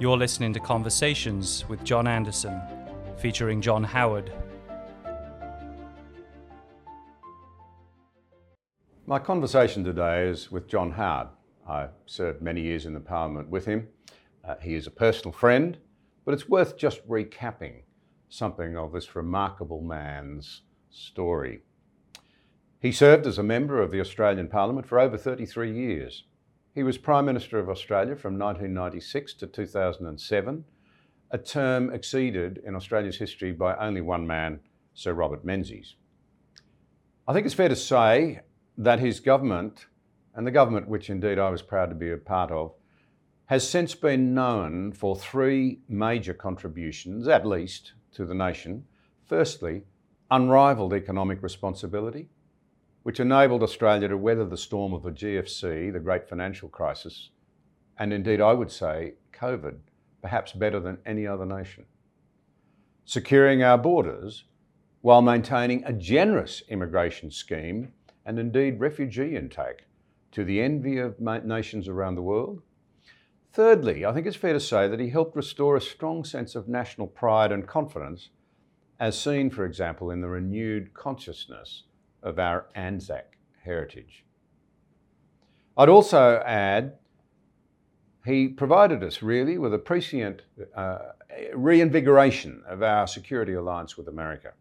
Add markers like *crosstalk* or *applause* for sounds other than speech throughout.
You're listening to Conversations with John Anderson, featuring John Howard. My conversation today is with John Howard. I served many years in the Parliament with him. Uh, he is a personal friend, but it's worth just recapping something of this remarkable man's story. He served as a member of the Australian Parliament for over 33 years. He was Prime Minister of Australia from 1996 to 2007, a term exceeded in Australia's history by only one man, Sir Robert Menzies. I think it's fair to say that his government, and the government which indeed I was proud to be a part of, has since been known for three major contributions, at least, to the nation. Firstly, unrivaled economic responsibility which enabled Australia to weather the storm of the GFC, the great financial crisis, and indeed, I would say, COVID, perhaps better than any other nation. Securing our borders while maintaining a generous immigration scheme and indeed refugee intake to the envy of nations around the world. Thirdly, I think it's fair to say that he helped restore a strong sense of national pride and confidence, as seen, for example, in the renewed consciousness of our Anzac heritage. I'd also add he provided us really with a prescient uh, reinvigoration of our security alliance with America.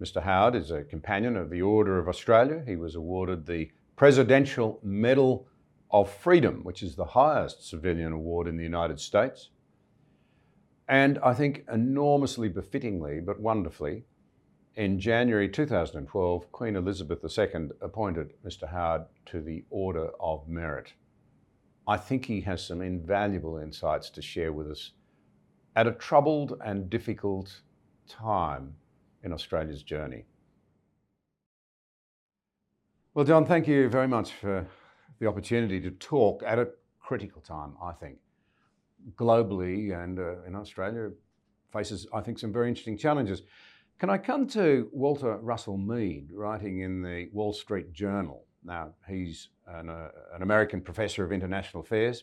Mr. Howard is a companion of the Order of Australia. He was awarded the Presidential Medal of Freedom, which is the highest civilian award in the United States. And I think enormously befittingly, but wonderfully, in January 2012, Queen Elizabeth II appointed Mr. Howard to the Order of Merit. I think he has some invaluable insights to share with us at a troubled and difficult time in Australia's journey. Well, John, thank you very much for the opportunity to talk at a critical time, I think. Globally and uh, in Australia faces, I think, some very interesting challenges. Can I come to Walter Russell Mead, writing in the Wall Street Journal? Now, he's an, uh, an American professor of international affairs,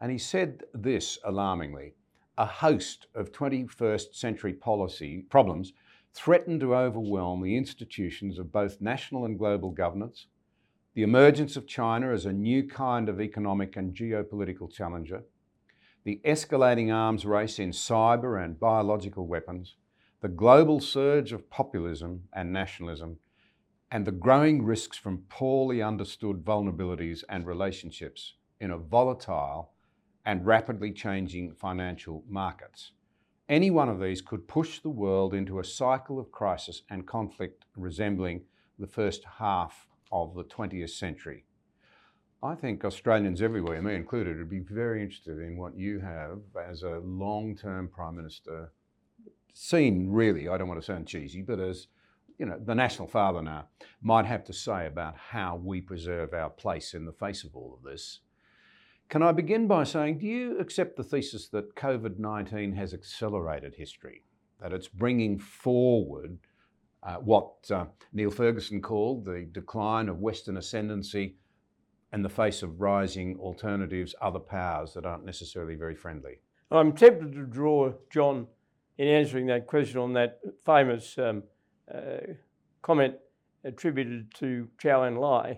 and he said this alarmingly a host of 21st century policy problems threaten to overwhelm the institutions of both national and global governance, the emergence of China as a new kind of economic and geopolitical challenger, the escalating arms race in cyber and biological weapons, the global surge of populism and nationalism, and the growing risks from poorly understood vulnerabilities and relationships in a volatile and rapidly changing financial markets. Any one of these could push the world into a cycle of crisis and conflict resembling the first half of the 20th century. I think Australians everywhere, me included, would be very interested in what you have as a long term Prime Minister seen really, I don't want to sound cheesy, but as you know, the national father now might have to say about how we preserve our place in the face of all of this. Can I begin by saying, do you accept the thesis that COVID 19 has accelerated history? That it's bringing forward uh, what uh, Niall Ferguson called the decline of Western ascendancy in the face of rising alternatives, other powers that aren't necessarily very friendly? I'm tempted to draw, John, in answering that question on that famous um, uh, comment attributed to Zhou Enlai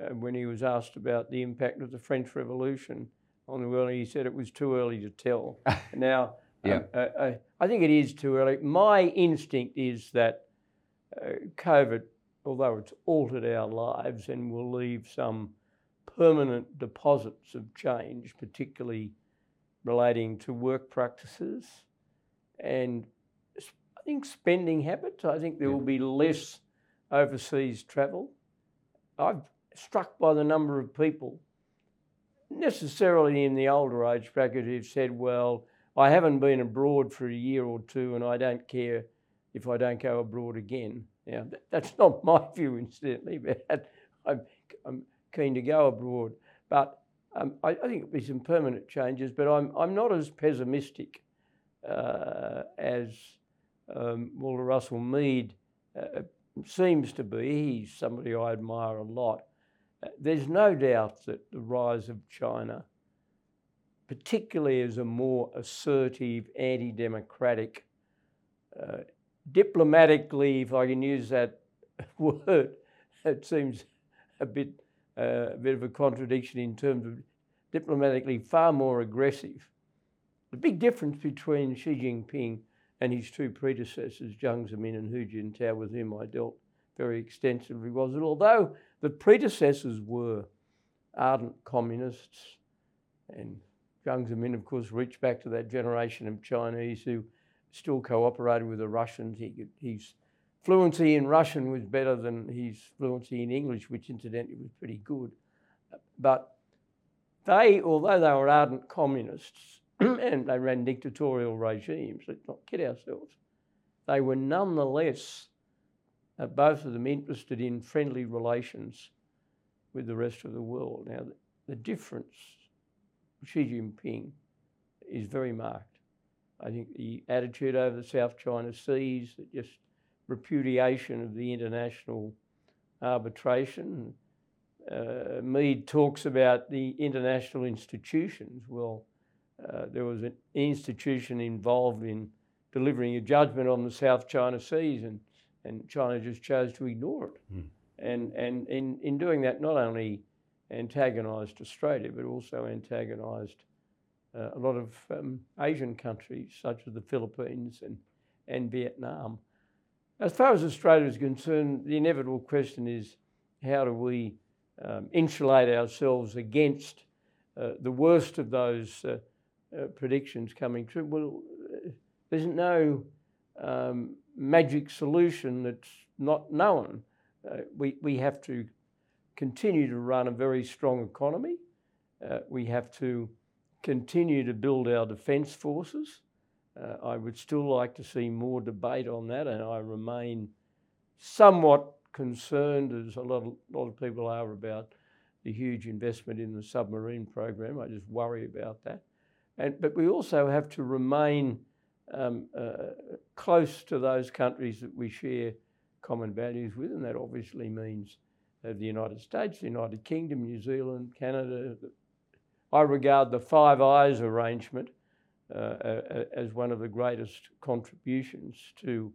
uh, when he was asked about the impact of the French Revolution on the world. He said it was too early to tell. *laughs* now, um, yeah. Um, uh, I think it is too early. My instinct is that uh, COVID, although it's altered our lives and will leave some permanent deposits of change, particularly relating to work practices, and I think spending habits. I think there yeah. will be less overseas travel. I've struck by the number of people, necessarily in the older age bracket, who've said, "Well, I haven't been abroad for a year or two, and I don't care if I don't go abroad again." Now, that's *laughs* not my view, incidentally, but I'm, I'm keen to go abroad. But um, I, I, think it'll be some permanent changes, but I'm, I'm not as pessimistic as um, Walter Russell Mead uh, seems to be. He's somebody I admire a lot. Uh, there's no doubt that the rise of China particularly as a more assertive, anti democratic, uh, diplomatically, if I can use that *laughs* word, it seems a bit, uh, a bit of a contradiction in terms of diplomatically far more aggressive. The big difference between Xi Jinping and his two predecessors, Jiang Zemin and Hu Jintao, with whom I dealt very extensively, was that although the predecessors were ardent communists, and Jiang Zemin, of course, reached back to that generation of Chinese who still cooperated with the Russians. He, his fluency in Russian was better than his fluency in English, which incidentally was pretty good. But they, although they were ardent communists *clears throat* and they ran dictatorial regimes, let's not kid ourselves, they were nonetheless, uh, both of them, interested in friendly relations with the rest of the world. Now, the, the difference, Xi Jinping, is very marked. I think the attitude over the South China Seas, that just repudiation of the international arbitration. Uh, Mead talks about the international institutions. Well, uh, there was an institution involved in delivering a judgment on the South China Seas, and, and China just chose to ignore it. Mm. And, and in, in doing that, not only antagonised Australia, but also antagonised uh, a lot of um, Asian countries, such as the Philippines and, and Vietnam. As far as Australia is concerned, the inevitable question is how do we um, insulate ourselves against uh, the worst of those uh, uh, predictions coming true? Well, there's no um, magic solution that's not known. Uh, we, we have to continue to run a very strong economy. Uh, we have to continue to build our defence forces. Uh, I would still like to see more debate on that, and I remain somewhat concerned, as a lot of, lot of people are, about the huge investment in the submarine program. I just worry about that. And, but we also have to remain um, uh, close to those countries that we share common values with, and that obviously means uh, the United States, the United Kingdom, New Zealand, Canada. I regard the Five Eyes arrangement uh, uh, as one of the greatest contributions to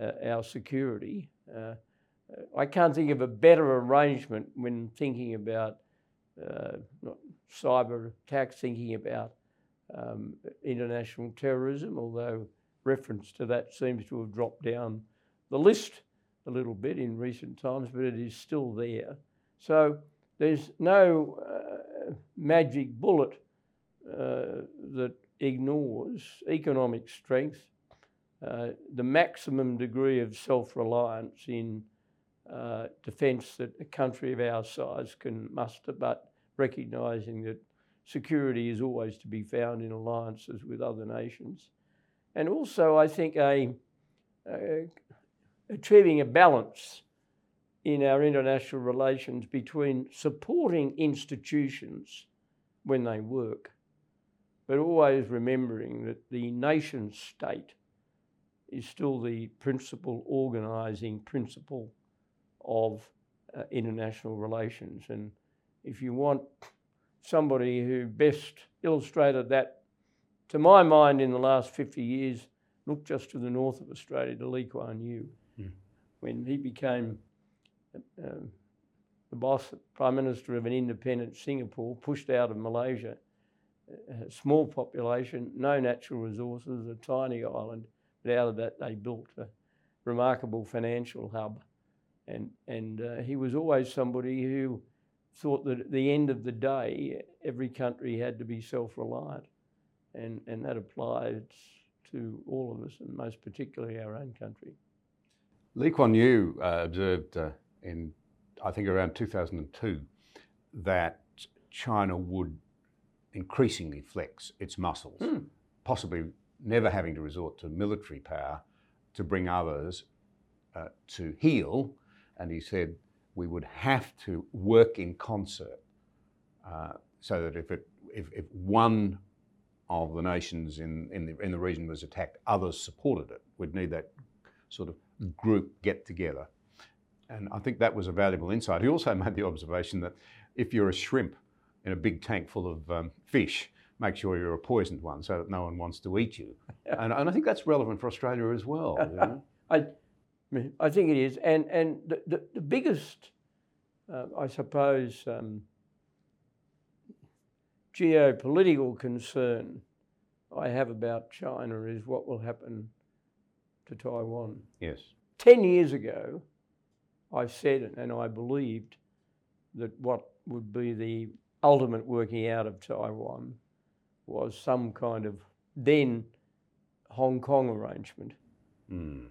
uh, our security. Uh, I can't think of a better arrangement when thinking about uh, cyber attacks, thinking about um, international terrorism, although reference to that seems to have dropped down the list a little bit in recent times, but it is still there. So there's no uh, magic bullet uh, that ignores economic strength, uh, the maximum degree of self reliance in uh, defence that a country of our size can muster, but recognising that security is always to be found in alliances with other nations. And also, I think, a, a achieving a balance in our international relations between supporting institutions when they work, but always remembering that the nation state is still the principal organising principle of uh, international relations. And if you want somebody who best illustrated that, to my mind, in the last 50 years, look just to the north of Australia, to Lee Kuan Yew when he became um, the boss, prime minister of an independent Singapore, pushed out of Malaysia, a small population, no natural resources, a tiny island, but out of that they built a remarkable financial hub. And, and uh, he was always somebody who thought that at the end of the day, every country had to be self reliant. And, and that applies to all of us, and most particularly our own country. Lee Kuan Yew uh, observed uh, in, I think, around 2002 that China would increasingly flex its muscles, mm. possibly never having to resort to military power to bring others uh, to heel. And he said we would have to work in concert uh, so that if, it, if, if one of the nations in, in, the, in the region was attacked, others supported it. We'd need that sort of group get together. And I think that was a valuable insight. He also *laughs* made the observation that if you're a shrimp in a big tank full of um, fish, make sure you're a poisoned one so that no one wants to eat you. *laughs* And, and I think that's relevant for Australia as well. You know? *laughs* I, I think it is, and and the the, the biggest, uh, I suppose, um, geopolitical concern I have about China is what will happen to Taiwan. Yes. Ten years ago, I said and I believed that what would be the ultimate working out of Taiwan was some kind of then Hong Kong arrangement. Mm,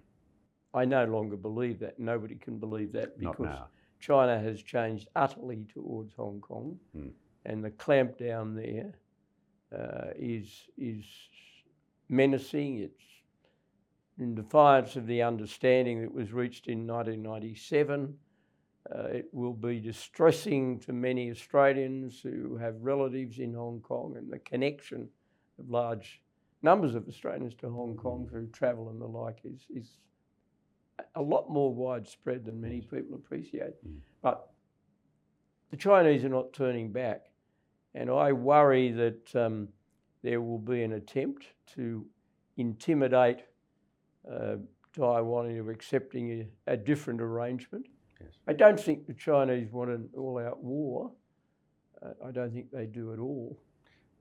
I no longer believe that. Nobody can believe that because. China has changed utterly towards Hong Kong, Hmm. and the clampdown there uh, is is menacing. It's in defiance of the understanding that was reached in 1997. Uh, it will be distressing to many Australians who have relatives in Hong Kong, and the connection of large numbers of Australians to Hong Kong through travel and the like is is a lot more widespread than many people appreciate. Mm. But the Chinese are not turning back, and I worry that um, there will be an attempt to intimidate uh, Taiwan into accepting a, a different arrangement. Yes. I don't think the Chinese want an all-out war. Uh, I don't think they do at all.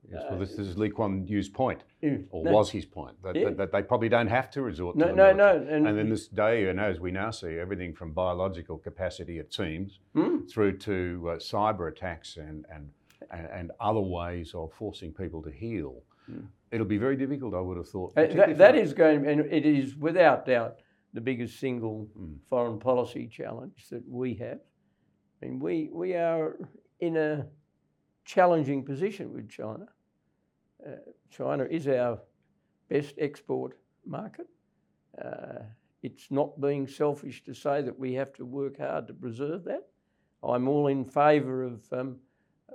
Yes, well, this, this is Lee Kuan Yew's point, or No, was his point, that, Yeah. that, that they probably don't have to resort no, to no, military. no. And, And in this day and as we now see, everything from biological capacity, it seems, Hmm? through to uh, cyber attacks and, and, and, and other ways of forcing people to heel. Mm. It'll be very difficult, I would have thought. Uh, that, that is going, and it is without doubt the biggest single Mm. foreign policy challenge that we have. I mean, we, we are in a challenging position with China. Uh, China is our best export market. Uh, it's not being selfish to say that we have to work hard to preserve that. I'm all in favour of um,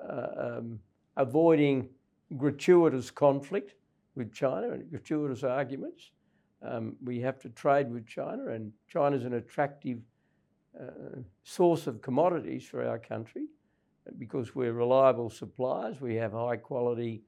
uh, um, avoiding gratuitous conflict with China and gratuitous arguments. Um, we have to trade with China, and China's an attractive uh, source of commodities for our country because we're reliable suppliers. We have high quality,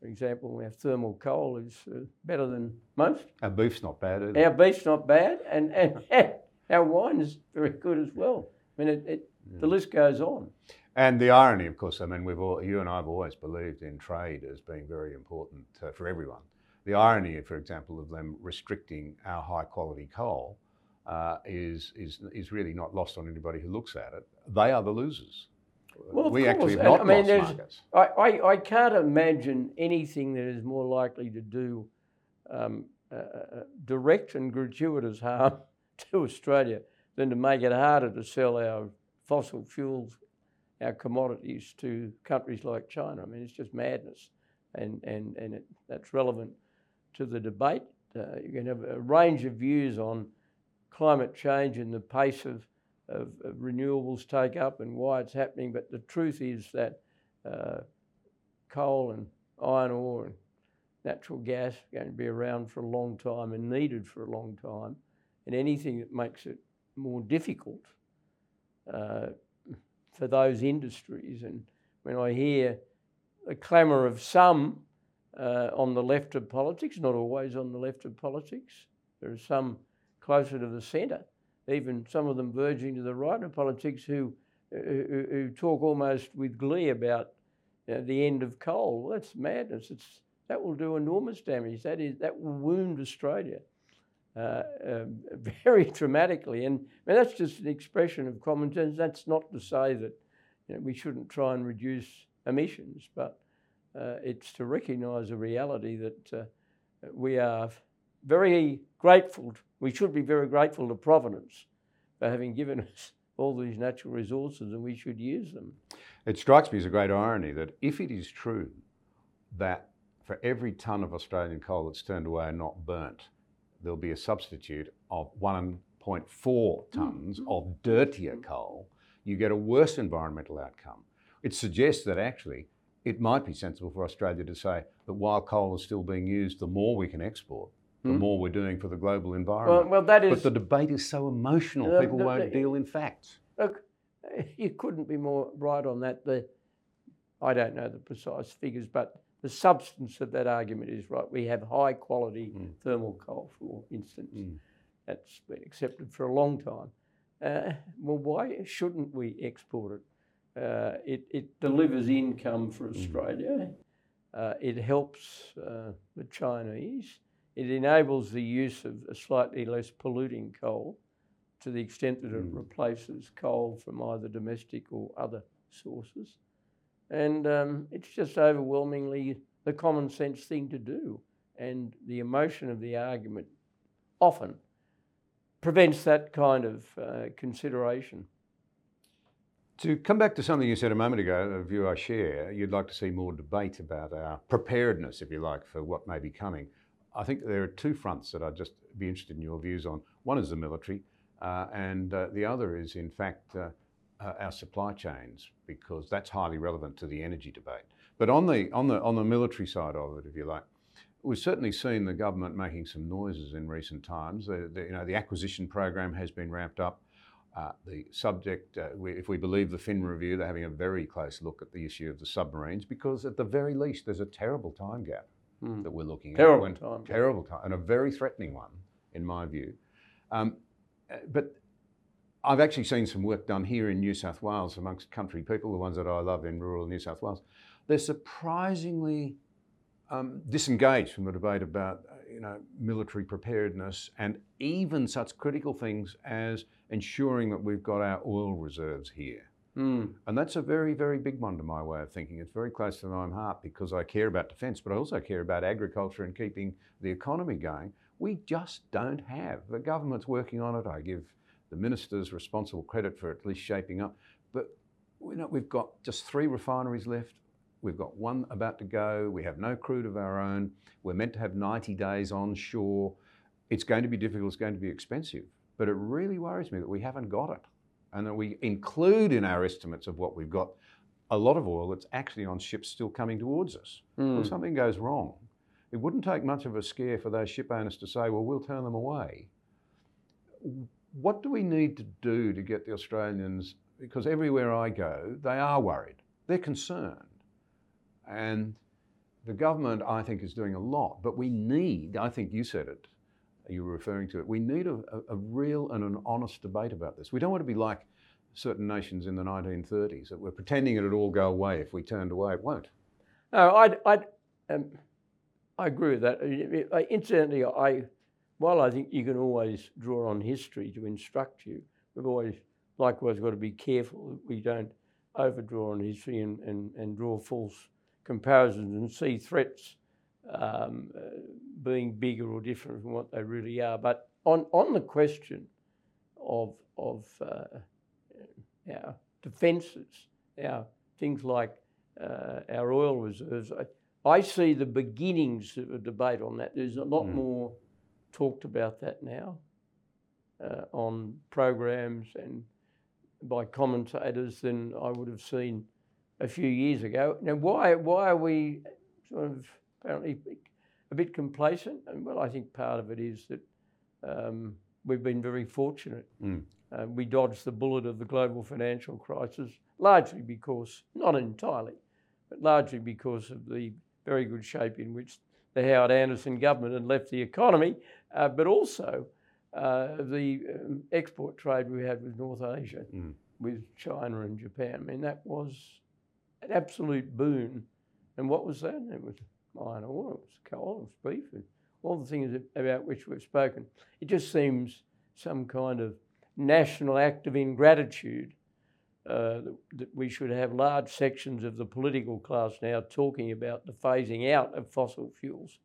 for example, we have thermal coal is uh, better than most. Our beef's not bad either. Our beef's not bad, and, and *laughs* our wine is very good as well. I mean, it, it, the list goes on. And the irony, of course, I mean, we've all, you and I have always believed in trade as being very important uh, for everyone. The irony, for example, of them restricting our high quality coal uh, is, is, is really not lost on anybody who looks at it. They are the losers. Well, of we actually course, have and not I mean, lost markets. I, I, I can't imagine anything that is more likely to do um, uh, uh, direct and gratuitous harm *laughs* to Australia than to make it harder to sell our fossil fuels, our commodities to countries like China. I mean, it's just madness, and and and it, that's relevant to the debate. Uh, you can have a range of views on climate change and the pace of, of, of renewables take up and why it's happening, but the truth is that uh, coal and iron ore and natural gas are going to be around for a long time and needed for a long time, and anything that makes it more difficult uh, for those industries. And when I hear the clamour of some uh, on the left of politics, not always on the left of politics, there are some closer to the centre, even some of them verging to the right of politics who, who, who talk almost with glee about you know, the end of coal. Well, that's madness. It's, that will do enormous damage. That, is, that will wound Australia uh, um, *laughs* very dramatically. And I mean, that's just an expression of common sense. That's not to say that you know, we shouldn't try and reduce emissions, but uh, it's to recognise a reality that uh, we are very grateful. We should be very grateful to Providence for having given *laughs* us all these natural resources, and we should use them. It strikes me as a great irony that if it is true that for every tonne of Australian coal that's turned away and not burnt, there'll be a substitute of 1.4 tonnes mm-hmm. of dirtier coal, you get a worse environmental outcome. It suggests that actually it might be sensible for Australia to say that while coal is still being used, the more we can export, the Hmm. more we're doing for the global environment. well that but the debate is so emotional, The- people the- won't the- deal in facts. Look, you couldn't be more right on that. The, I don't know the precise figures, but the substance of that argument is right. We have high quality thermal coal, for instance. That's been accepted for a long time. Uh, well, why shouldn't we export it? Uh, it, it delivers income for Australia. Uh, it helps uh, the Chinese. It enables the use of a slightly less polluting coal to the extent that it replaces coal from either domestic or other sources. And um, it's just overwhelmingly the common sense thing to do. And the emotion of the argument often prevents that kind of uh, consideration. To come back to something you said a moment ago, a view I share, you'd like to see more debate about our preparedness, if you like, for what may be coming. I think there are two fronts that I'd just be interested in your views on. One is the military, uh, and uh, the other is, in fact, uh, uh, our supply chains, because that's highly relevant to the energy debate. But on the, on, the, on the military side of it, if you like, we've certainly seen the government making some noises in recent times. The, the, you know, the acquisition program has been ramped up. Uh, the subject, uh, we, if we believe the Fin review, they're having a very close look at the issue of the submarines because, at the very least, there's a terrible time gap that we're looking Terrible at. time. Terrible time, and a very threatening one, in my view. Um, uh, but I've actually seen some work done here in New South Wales amongst country people, the ones that I love in rural New South Wales. They're surprisingly um, disengaged from the debate about uh, you know military preparedness and even such critical things as ensuring that we've got our oil reserves here. Mm. And that's a very, very big one to my way of thinking. It's very close to my heart because I care about defence, but I also care about agriculture and keeping the economy going. We just don't have. The government's working on it. I give the ministers responsible credit for at least shaping up. But you know, we've got just three refineries left. We've got one about to go. We have no crude of our own. We're meant to have 90 days onshore. It's going to be difficult. It's going to be expensive. But it really worries me that we haven't got it and that we include in our estimates of what we've got a lot of oil that's actually on ships still coming towards us. If hmm. something goes wrong, it wouldn't take much of a scare for those ship owners to say, well, we'll turn them away. What do we need to do to get the Australians, because everywhere I go, they are worried, they're concerned. And the government, I think, is doing a lot, but we need, I think you said it, you were referring to it, we need a, a, real and an honest debate about this. We don't want to be like certain nations in the 1930s that were pretending it'd all go away if we turned away. It won't. No, I, I, um, I agree with that. Incidentally, I, while I think you can always draw on history to instruct you, we've always likewise got to be careful that we don't overdraw on history and, and, and draw false comparisons and see threats um, uh, being bigger or different from what they really are. But on, on the question of, of uh, our defences, our things like uh, our oil reserves, I, I see the beginnings of a debate on that. There's a lot more talked about that now uh, on programs and by commentators than I would have seen a few years ago. Now, why why are we sort of apparently a bit complacent? And well, I think part of it is that um, we've been very fortunate. Uh, we dodged the bullet of the global financial crisis largely because, not entirely, but largely because of the very good shape in which the Howard Anderson government had left the economy, uh, but also uh, the um, export trade we had with North Asia, with China and Japan. I mean, that was an absolute boon. And what was that? It was iron ore, it was coal, it was beef, and all the things about which we've spoken. It just seems some kind of national act of ingratitude uh, that, we should have large sections of the political class now talking about the phasing out of fossil fuels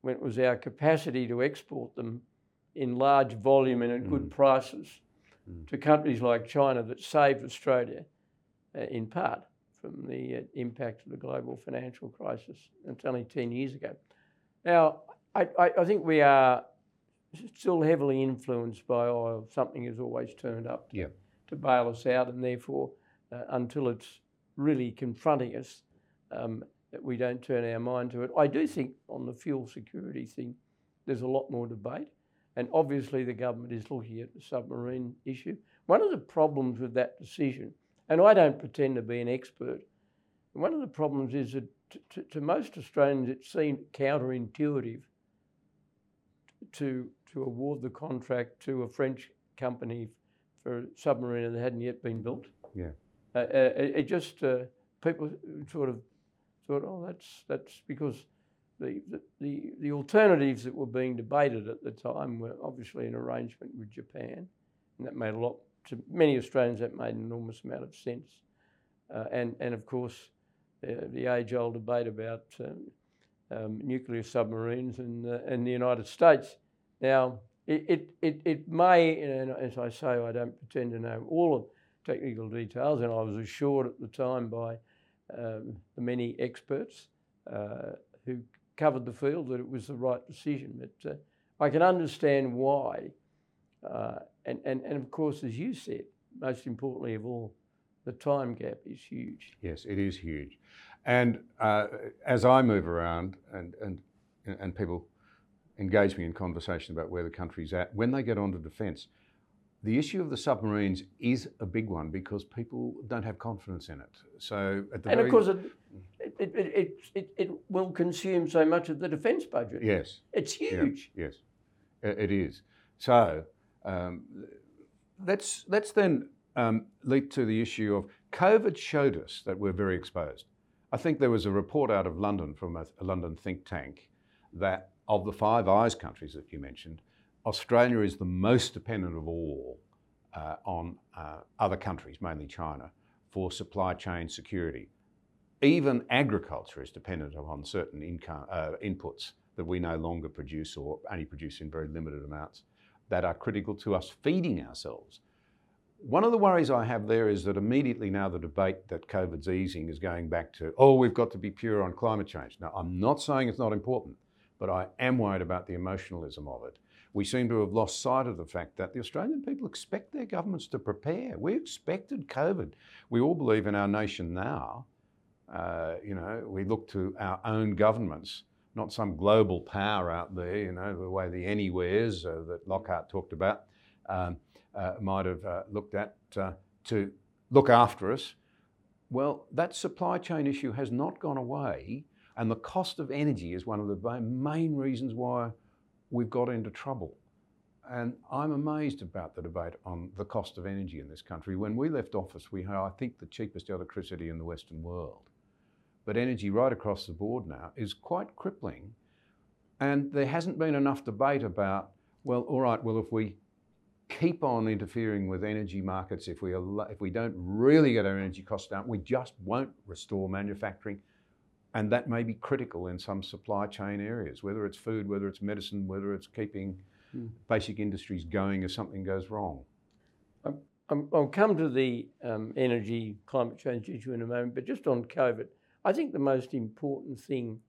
when it was our capacity to export them in large volume and at good prices to countries like China that saved Australia uh, in part from the uh, impact of the global financial crisis. It's only 10 years ago. Now, I, I, I think we are still heavily influenced by oil. Something has always turned up to, Yeah. to bail us out, and therefore, uh, until it's really confronting us, um, that we don't turn our mind to it. I do think on the fuel security thing, there's a lot more debate. And obviously, the government is looking at the submarine issue. One of the problems with that decision, and I don't pretend to be an expert, one of the problems is that to, to, most Australians it seemed counterintuitive to, to award the contract to a French company for a submarine that hadn't yet been built. Yeah. Uh, uh, it, it just, uh, people sort of thought, oh, that's, that's because the, the, the, the alternatives that were being debated at the time were obviously an arrangement with Japan, and that made a lot, to many Australians, that made an enormous amount of sense. Uh, and, and of course, uh, the age old debate about um, um, nuclear submarines in, uh, in the United States. Now, it, it, it, it may, and as I say, I don't pretend to know all of technical details, and I was assured at the time by um, the many experts uh, who covered the field that it was the right decision. But uh, I can understand why. And, and, and of course, as you said, most importantly of all, the time gap is huge. Yes, it is huge. And uh, as I move around and, and, and people engage me in conversation about where the country's at, when they get onto defence, the issue of the submarines is a big one because people don't have confidence in it. So, and of course, it, it, it, it, it, will consume so much of the defence budget. Yes, it's huge. Yeah, yes, it is. So, um, let's let's then um, to the issue of COVID showed us that we're very exposed. I think there was a report out of London from a, a London think tank that of the Five Eyes countries that you mentioned, Australia is the most dependent of all uh, on uh, other countries, mainly China, for supply chain security. Even agriculture is dependent upon certain income, uh, inputs that we no longer produce or only produce in very limited amounts that are critical to us feeding ourselves. One of the worries I have there is that immediately now the debate that COVID's easing is going back to, oh, we've got to be pure on climate change. Now, I'm not saying it's not important, but I am worried about the emotionalism of it. We seem to have lost sight of the fact that the Australian people expect their governments to prepare. We expected COVID. We all believe in our nation now. Uh, you know, we look to our own governments, not some global power out there, you know, the way the anywheres uh, that Goodhart talked about. Um, uh, might have uh, looked at uh, to look after us. Well, that supply chain issue has not gone away, and the cost of energy is one of the main reasons why we've got into trouble. And I'm amazed about the debate on the cost of energy in this country. When we left office, we had, I think, the cheapest electricity in the Western world. But energy right across the board now is quite crippling. And there hasn't been enough debate about, well, all right, well, if we keep on interfering with energy markets, if we, if we don't really get our energy costs down, we just won't restore manufacturing. And that may be critical in some supply chain areas, whether it's food, whether it's medicine, whether it's keeping mm. basic industries going if something goes wrong. I'll come to the um, energy climate change issue in a moment, but just on COVID, I think the most important thing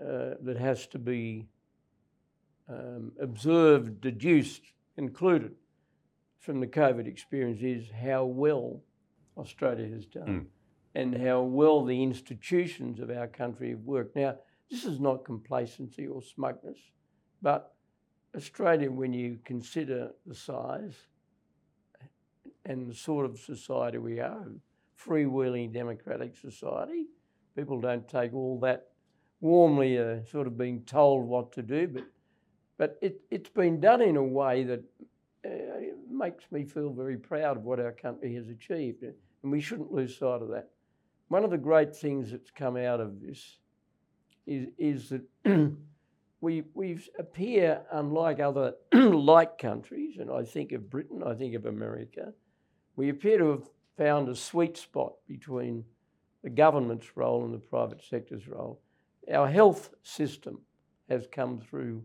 uh, that has to be um, observed, deduced concluded from the COVID experience is how well Australia has done mm. and how well the institutions of our country have worked. Now, this is not complacency or smugness, but Australia, when you consider the size and the sort of society we are, freewheeling democratic society, people don't take all that warmly, uh, sort of being told what to do, but but it, it's been done in a way that uh, makes me feel very proud of what our country has achieved, and we shouldn't lose sight of that. One of the great things that's come out of this is, is that *clears throat* we we appear, unlike other *clears throat* like countries, and I think of Britain, I think of America, we appear to have found a sweet spot between the government's role and the private sector's role. Our health system has come through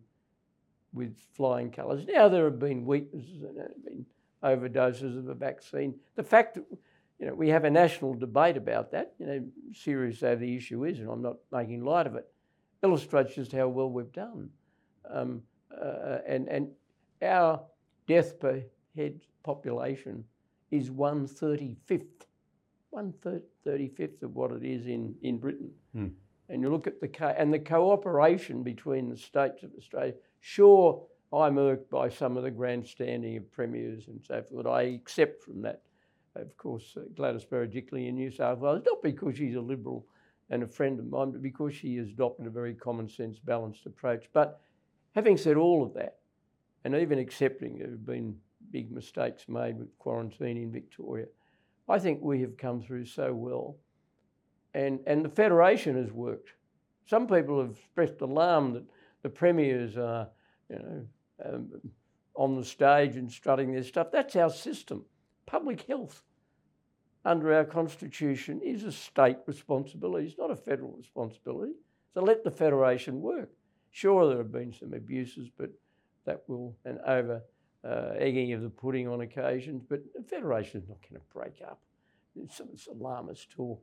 with flying colours. Now there have been weaknesses and there have been overdoses of a vaccine. The fact that you know we have a national debate about that, you know, serious as the issue is, and I'm not making light of it, illustrates just how well we've done. Um, uh, and and our death per head population is one thirty fifth, one thirty fifth of what it is in in Britain. Hmm. And you look at the co- and the cooperation between the states of Australia Sure, I'm irked by some of the grandstanding of premiers and so forth. I accept from that of course, uh, Gladys Berejiklian in New South Wales, not because she's a Liberal and a friend of mine, but because she has adopted a very common sense, balanced approach. But having said all of that, and even accepting there have been big mistakes made with quarantine in Victoria, I think we have come through so well. And, and the Federation has worked. Some people have expressed alarm that the premiers are, you know, um, on the stage and strutting their stuff. That's our system. Public health under our constitution is a state responsibility. It's not a federal responsibility. So let the federation work. Sure, there have been some abuses, but that will and over uh, egging of the pudding on occasions. But the federation is not going to break up. It's, it's alarmist talk.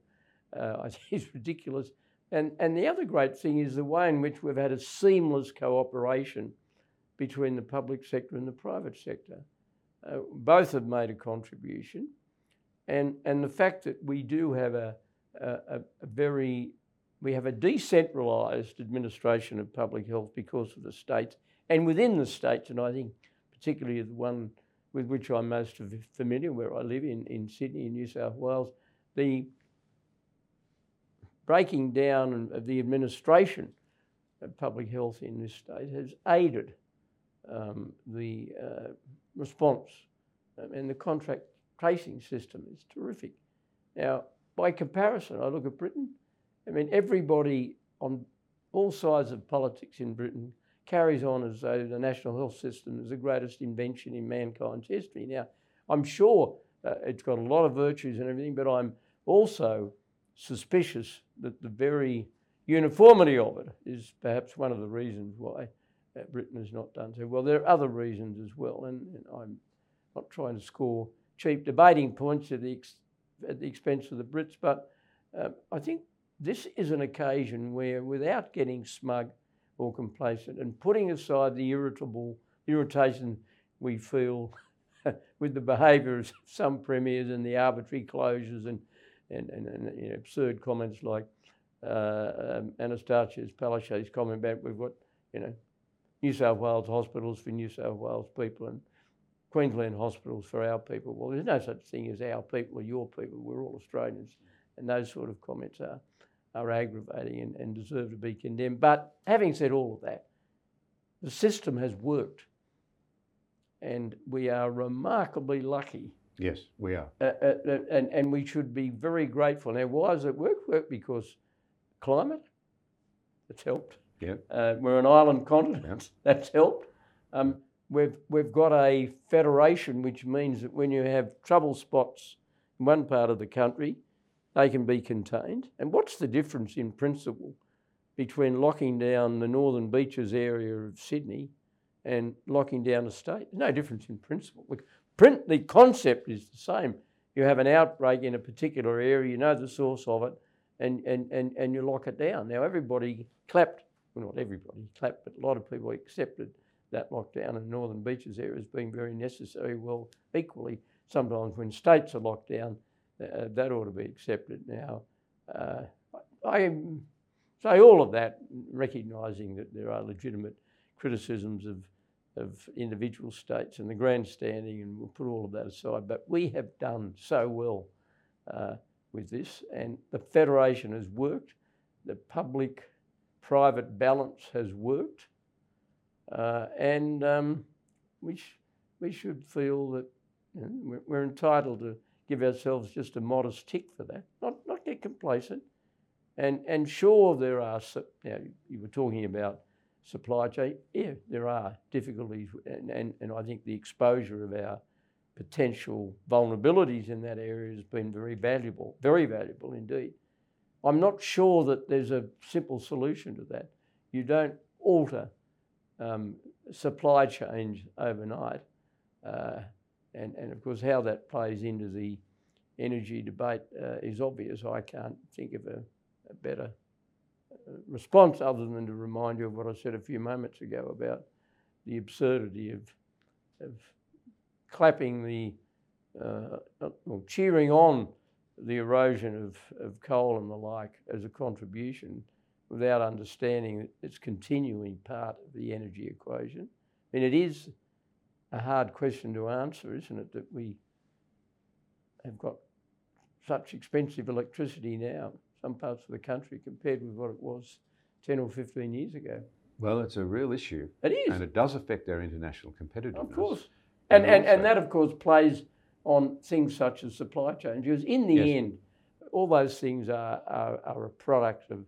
Uh, *laughs* it's ridiculous. And and the other great thing is the way in which we've had a seamless cooperation between the public sector and the private sector. Uh, both have made a contribution. And, and the fact that we do have a, a, a very, we have a decentralised administration of public health because of the states and within the states, and I think particularly the one with which I'm most familiar, where I live in, in Sydney, in New South Wales, the breaking down of the administration of public health in this state has aided um, the uh, response um, and the contract tracing system is terrific. Now, by comparison, I look at Britain. I mean, everybody on all sides of politics in Britain carries on as though the national health system is the greatest invention in mankind's history. Now, I'm sure uh, it's got a lot of virtues and everything, but I'm also suspicious that the very uniformity of it is perhaps one of the reasons why uh, Britain has not done so well. There are other reasons as well, and, and I'm not trying to score cheap debating points at the, ex- at the expense of the Brits, but uh, I think this is an occasion where, without getting smug or complacent and putting aside the irritable irritation we feel *laughs* with the behaviour of *laughs* some premiers and the arbitrary closures and, and, and, and you know, absurd comments like uh, um, Palaszczuk's comment about we've got, you know, New South Wales hospitals for New South Wales people and Queensland hospitals for our people. Well, there's no such thing as our people or your people. We're all Australians. And those sort of comments are, are aggravating and, and deserve to be condemned. But having said all of that, the system has worked. And we are remarkably lucky. Yes, we are. Uh, uh, uh, and, and we should be very grateful. Now, why does it work? Work because climate, it's helped. Yeah. Uh, we're an island continent, *laughs* that's helped. Um, we've, we've got a federation, which means that when you have trouble spots in one part of the country, they can be contained. And what's the difference in principle between locking down the Northern Beaches area of Sydney and locking down a state? No difference in principle. Look, print, the concept is the same. You have an outbreak in a particular area, you know the source of it, and, and, and, and you lock it down. Now, everybody clapped, well, not everybody clapped, but a lot of people accepted that lockdown in the Northern Beaches area as being very necessary. Well, equally, sometimes when states are locked down, uh, that ought to be accepted. Now, uh, I say all of that, recognising that there are legitimate criticisms of, of individual states and the grandstanding, and we'll put all of that aside. But we have done so well uh, with this, and the Federation has worked, the public private balance has worked. Uh, and um, we, sh- we should feel that you know, we're, we're, entitled to give ourselves just a modest tick for that, not, not get complacent. And, and sure, there are, you, know, you were talking about supply chain. Yeah, there are difficulties, and, and, and I think the exposure of our potential vulnerabilities in that area has been very valuable, very valuable indeed. I'm not sure that there's a simple solution to that. You don't alter um, supply chains overnight. Uh, and, and of course, how that plays into the energy debate uh, is obvious. I can't think of a, a better uh, response other than to remind you of what I said a few moments ago about the absurdity of, of clapping the, uh, or cheering on the erosion of, of coal and the like as a contribution without understanding that it's continuing part of the energy equation. I mean, it is a hard question to answer, isn't it? That we have got such expensive electricity now, some parts of the country, compared with what it was 10 or 15 years ago. Well, it's a real issue. It is. And it does affect our international competitiveness. Of course. And And, and, and that, of course, plays on things such as supply chain. Because in the Yes. end, all those things are, are, are a product of,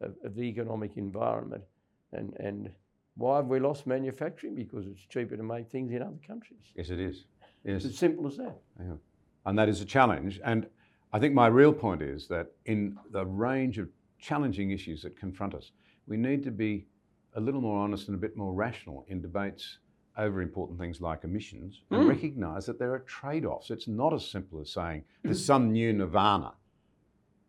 of, of the economic environment. And, and why have we lost manufacturing? Because it's cheaper to make things in other countries. Yes, it is. Yes. It's as simple as that. Yeah. And that is a challenge. And I think my real point is that in the range of challenging issues that confront us, we need to be a little more honest and a bit more rational in debates over important things like emissions and Mm. recognise that there are trade offs. It's not as simple as saying there's some new nirvana.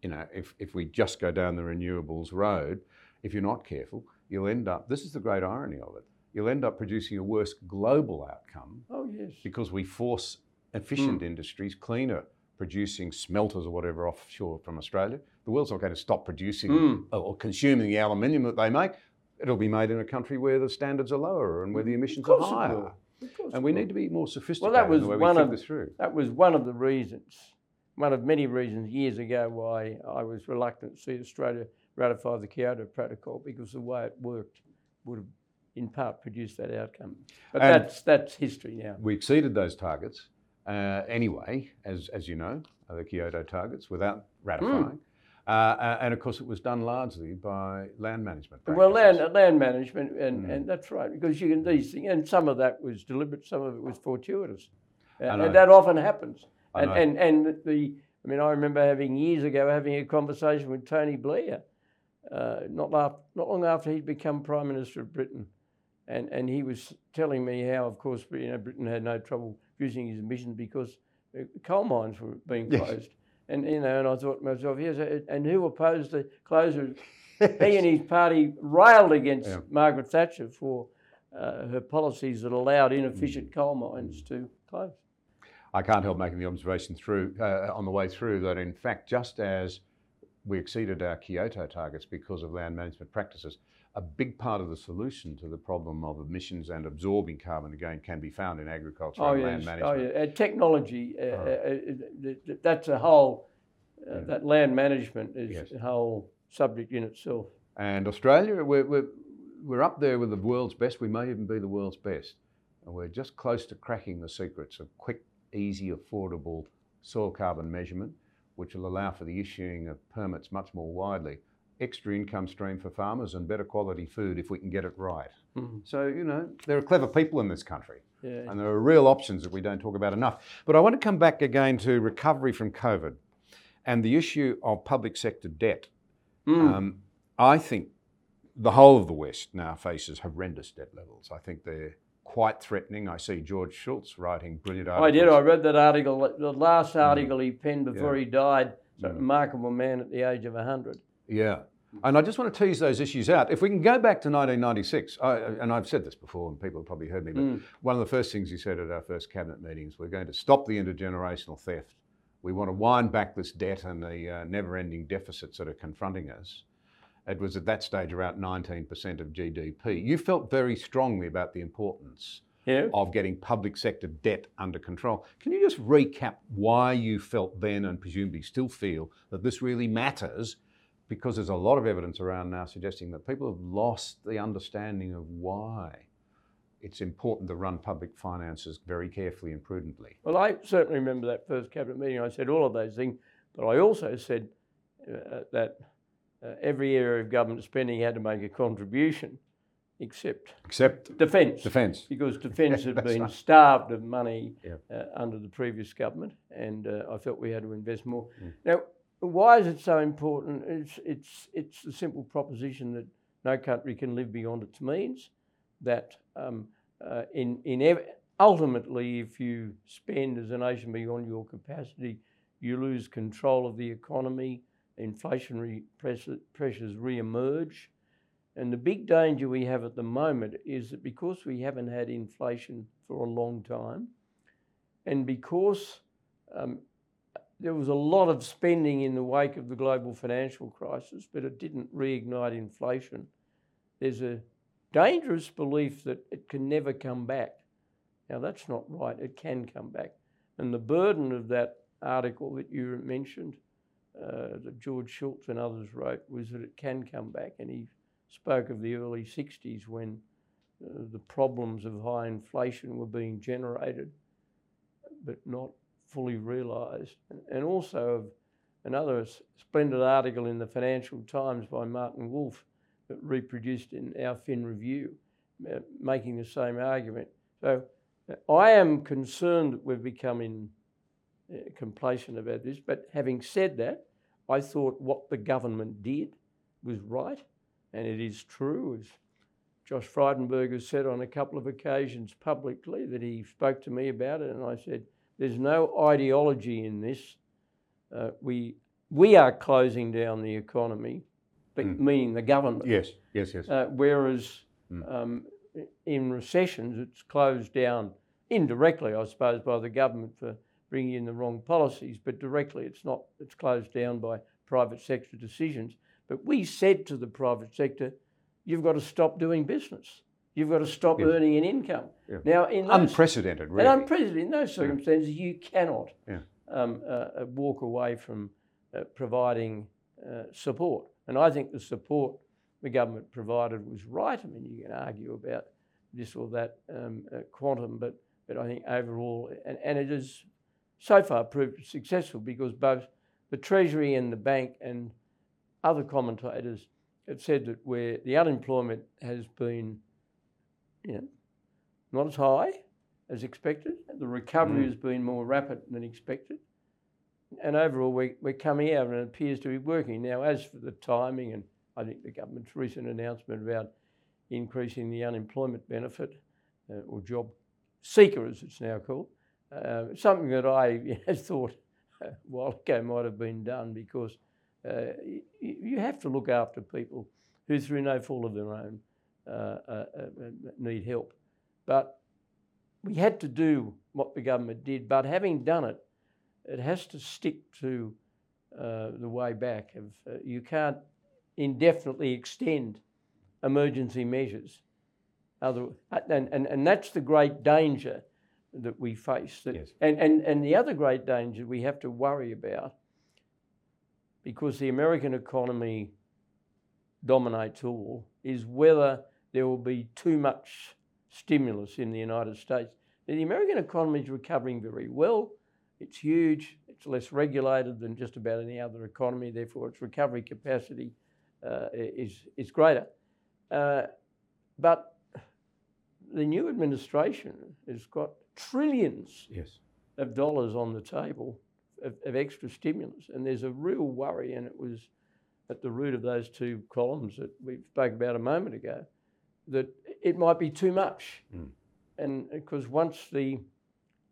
You know, if, if we just go down the renewables road, if you're not careful, you'll end up, this is the great irony of it, you'll end up producing a worse global outcome Oh, yes. because we force efficient industries, cleaner, producing smelters or whatever offshore from Australia. The world's not going to stop producing Mm. or consuming the aluminium that they make. It'll be made in a country where the standards are lower and where the emissions are higher. will. Of course And we need to be more sophisticated Well, that was in the way one we think of- this through. That was one of the reasons, one of many reasons years ago why I was reluctant to see Australia ratify the Kyoto Protocol because the way it worked would have in part produced that outcome. But And- that's, that's history now. We exceeded those targets uh, anyway, as, as you know, the Kyoto targets, without ratifying. Uh, uh, and of course, it was done largely by land management. Well, land, land management, and, Mm. and that's right, because you can these things, and some of that was deliberate, some of it was fortuitous, know. and that often happens. And, and and the, I mean, I remember having years ago having a conversation with Tony Blair, uh, not not long after he'd become Prime Minister of Britain, and and he was telling me how, of course, you know, Britain had no trouble using his emissions because uh, coal mines were being Yes. closed. And you know, and I thought to myself, yes, and who opposed the closure? *laughs* he and his party railed against Yeah. Margaret Thatcher for uh, her policies that allowed Mm. inefficient coal mines to close. I can't help making the observation through uh, on the way through that in fact, just as we exceeded our Kyoto targets because of land management practices, a big part of the solution to the problem of emissions and absorbing carbon again can be found in agriculture Oh and yes, land oh management. yeah. Uh, technology, uh, Oh. uh, uh, th- th- that's a whole. Uh, Yeah. That land management is Yes. a whole subject in itself. And Australia, we're, we're, we're up there with the world's best. We may even be the world's best. And we're just close to cracking the secrets of quick, easy, affordable soil carbon measurement, which will allow for the issuing of permits much more widely. Extra income stream for farmers and better quality food if we can get it right. Mhm. So, you know, there are clever people in this country. Yeah. And there are real options that we don't talk about enough. But I want to come back again to recovery from COVID and the issue of public sector debt. Mm. Um, I think the whole of the West now faces horrendous debt levels. I think they're quite threatening. I see George Shultz writing brilliant articles. I did. I read that article. The last article he penned before Mm. Yeah. he died. So Mm. remarkable man at the age of hundred. Yeah. And I just want to tease those issues out. If we can go back to 1996, I, and I've said this before, and people have probably heard me, but Mm. one of the first things he said at our first cabinet meetings, we're going to stop the intergenerational theft. We want to wind back this debt and the uh, never ending deficits that are confronting us. It was at that stage around 19% of GDP. You felt very strongly about the importance Yeah. of getting public sector debt under control. Can you just recap why you felt then and presumably still feel that this really matters? Because there's a lot of evidence around now suggesting that people have lost the understanding of why it's important to run public finances very carefully and prudently. Well, I certainly remember that first cabinet meeting. I said all of those things, but I also said uh, that every area of government spending had to make a contribution, except Except defence. defence. because *laughs* defence had been right. starved of money Yeah. uh, under the previous government, and uh, I felt we had to invest more. Mm. Now, why is it so important? It's it's it's the simple proposition that no country can live beyond its means. That um, uh, in in ev- ultimately, if you spend as a nation beyond your capacity, you lose control of the economy. Inflationary pressure, pressures re-emerge. And the big danger we have at the moment is that because we haven't had inflation for a long time, and because um, there was a lot of spending in the wake of the global financial crisis, but it didn't reignite inflation, there's a dangerous belief that it can never come back. Now, that's not right, it can come back. And the burden of that article that you mentioned uh, that George Shultz and others wrote was that it can come back, and he spoke of the early 60s when uh, the problems of high inflation were being generated but not fully realised. And, also of another splendid article in the Financial Times by Martin Wolf that reproduced in our Fin Review, uh, making the same argument. So uh, I am concerned that we're becoming uh, complacent about this, but having said that, I thought what the government did was right, and it is true, as Josh Frydenberg has said on a couple of occasions publicly that he spoke to me about it, and I said, "There's no ideology in this. Uh, we we are closing down the economy, but Mm. meaning the government. Yes, yes, yes. Uh, whereas Mm. um, in recessions, it's closed down indirectly, I suppose, by the government for bringing in the wrong policies, but directly it's not. It's closed down by private sector decisions. But we said to the private sector, "You've got to stop doing business. You've got to stop Yes. earning an income." Yeah. Now, in those, Unprecedented, really. and unprecedented in those circumstances, you cannot Yeah. um, uh, uh, walk away from uh, providing uh, support. And I think the support the government provided was right. I mean, you can argue about this or that um, uh, quantum, but but I think overall, and, and it has so far proved successful because both the Treasury and the bank and other commentators have said that where the unemployment has been, you know, not as high as expected, the recovery Mm. has been more rapid than expected, and overall we, we're coming out and it appears to be working. Now, as for the timing, and I think the government's recent announcement about increasing the unemployment benefit uh, or job seeker, as it's now called, uh, something that I *laughs* thought a while ago might have been done because uh, you, have to look after people who, through no fault of their own, uh, uh, uh, need help. But we had to do what the government did, but having done it, it has to stick to uh, the way back. Of uh, you can't indefinitely extend emergency measures. Other, and, and, and that's the great danger that we face. That, Yes. and, and, and the other great danger we have to worry about, because the American economy dominates all, is whether there will be too much stimulus in the United States. Now, the American economy is recovering very well. It's huge. It's less regulated than just about any other economy. Therefore, its recovery capacity uh, is is greater. Uh, but the new administration has got trillions Yes. of dollars on the table of, of extra stimulus, and there's a real worry, and it was at the root of those two columns that we spoke about a moment ago, that it might be too much, Mm. and because once the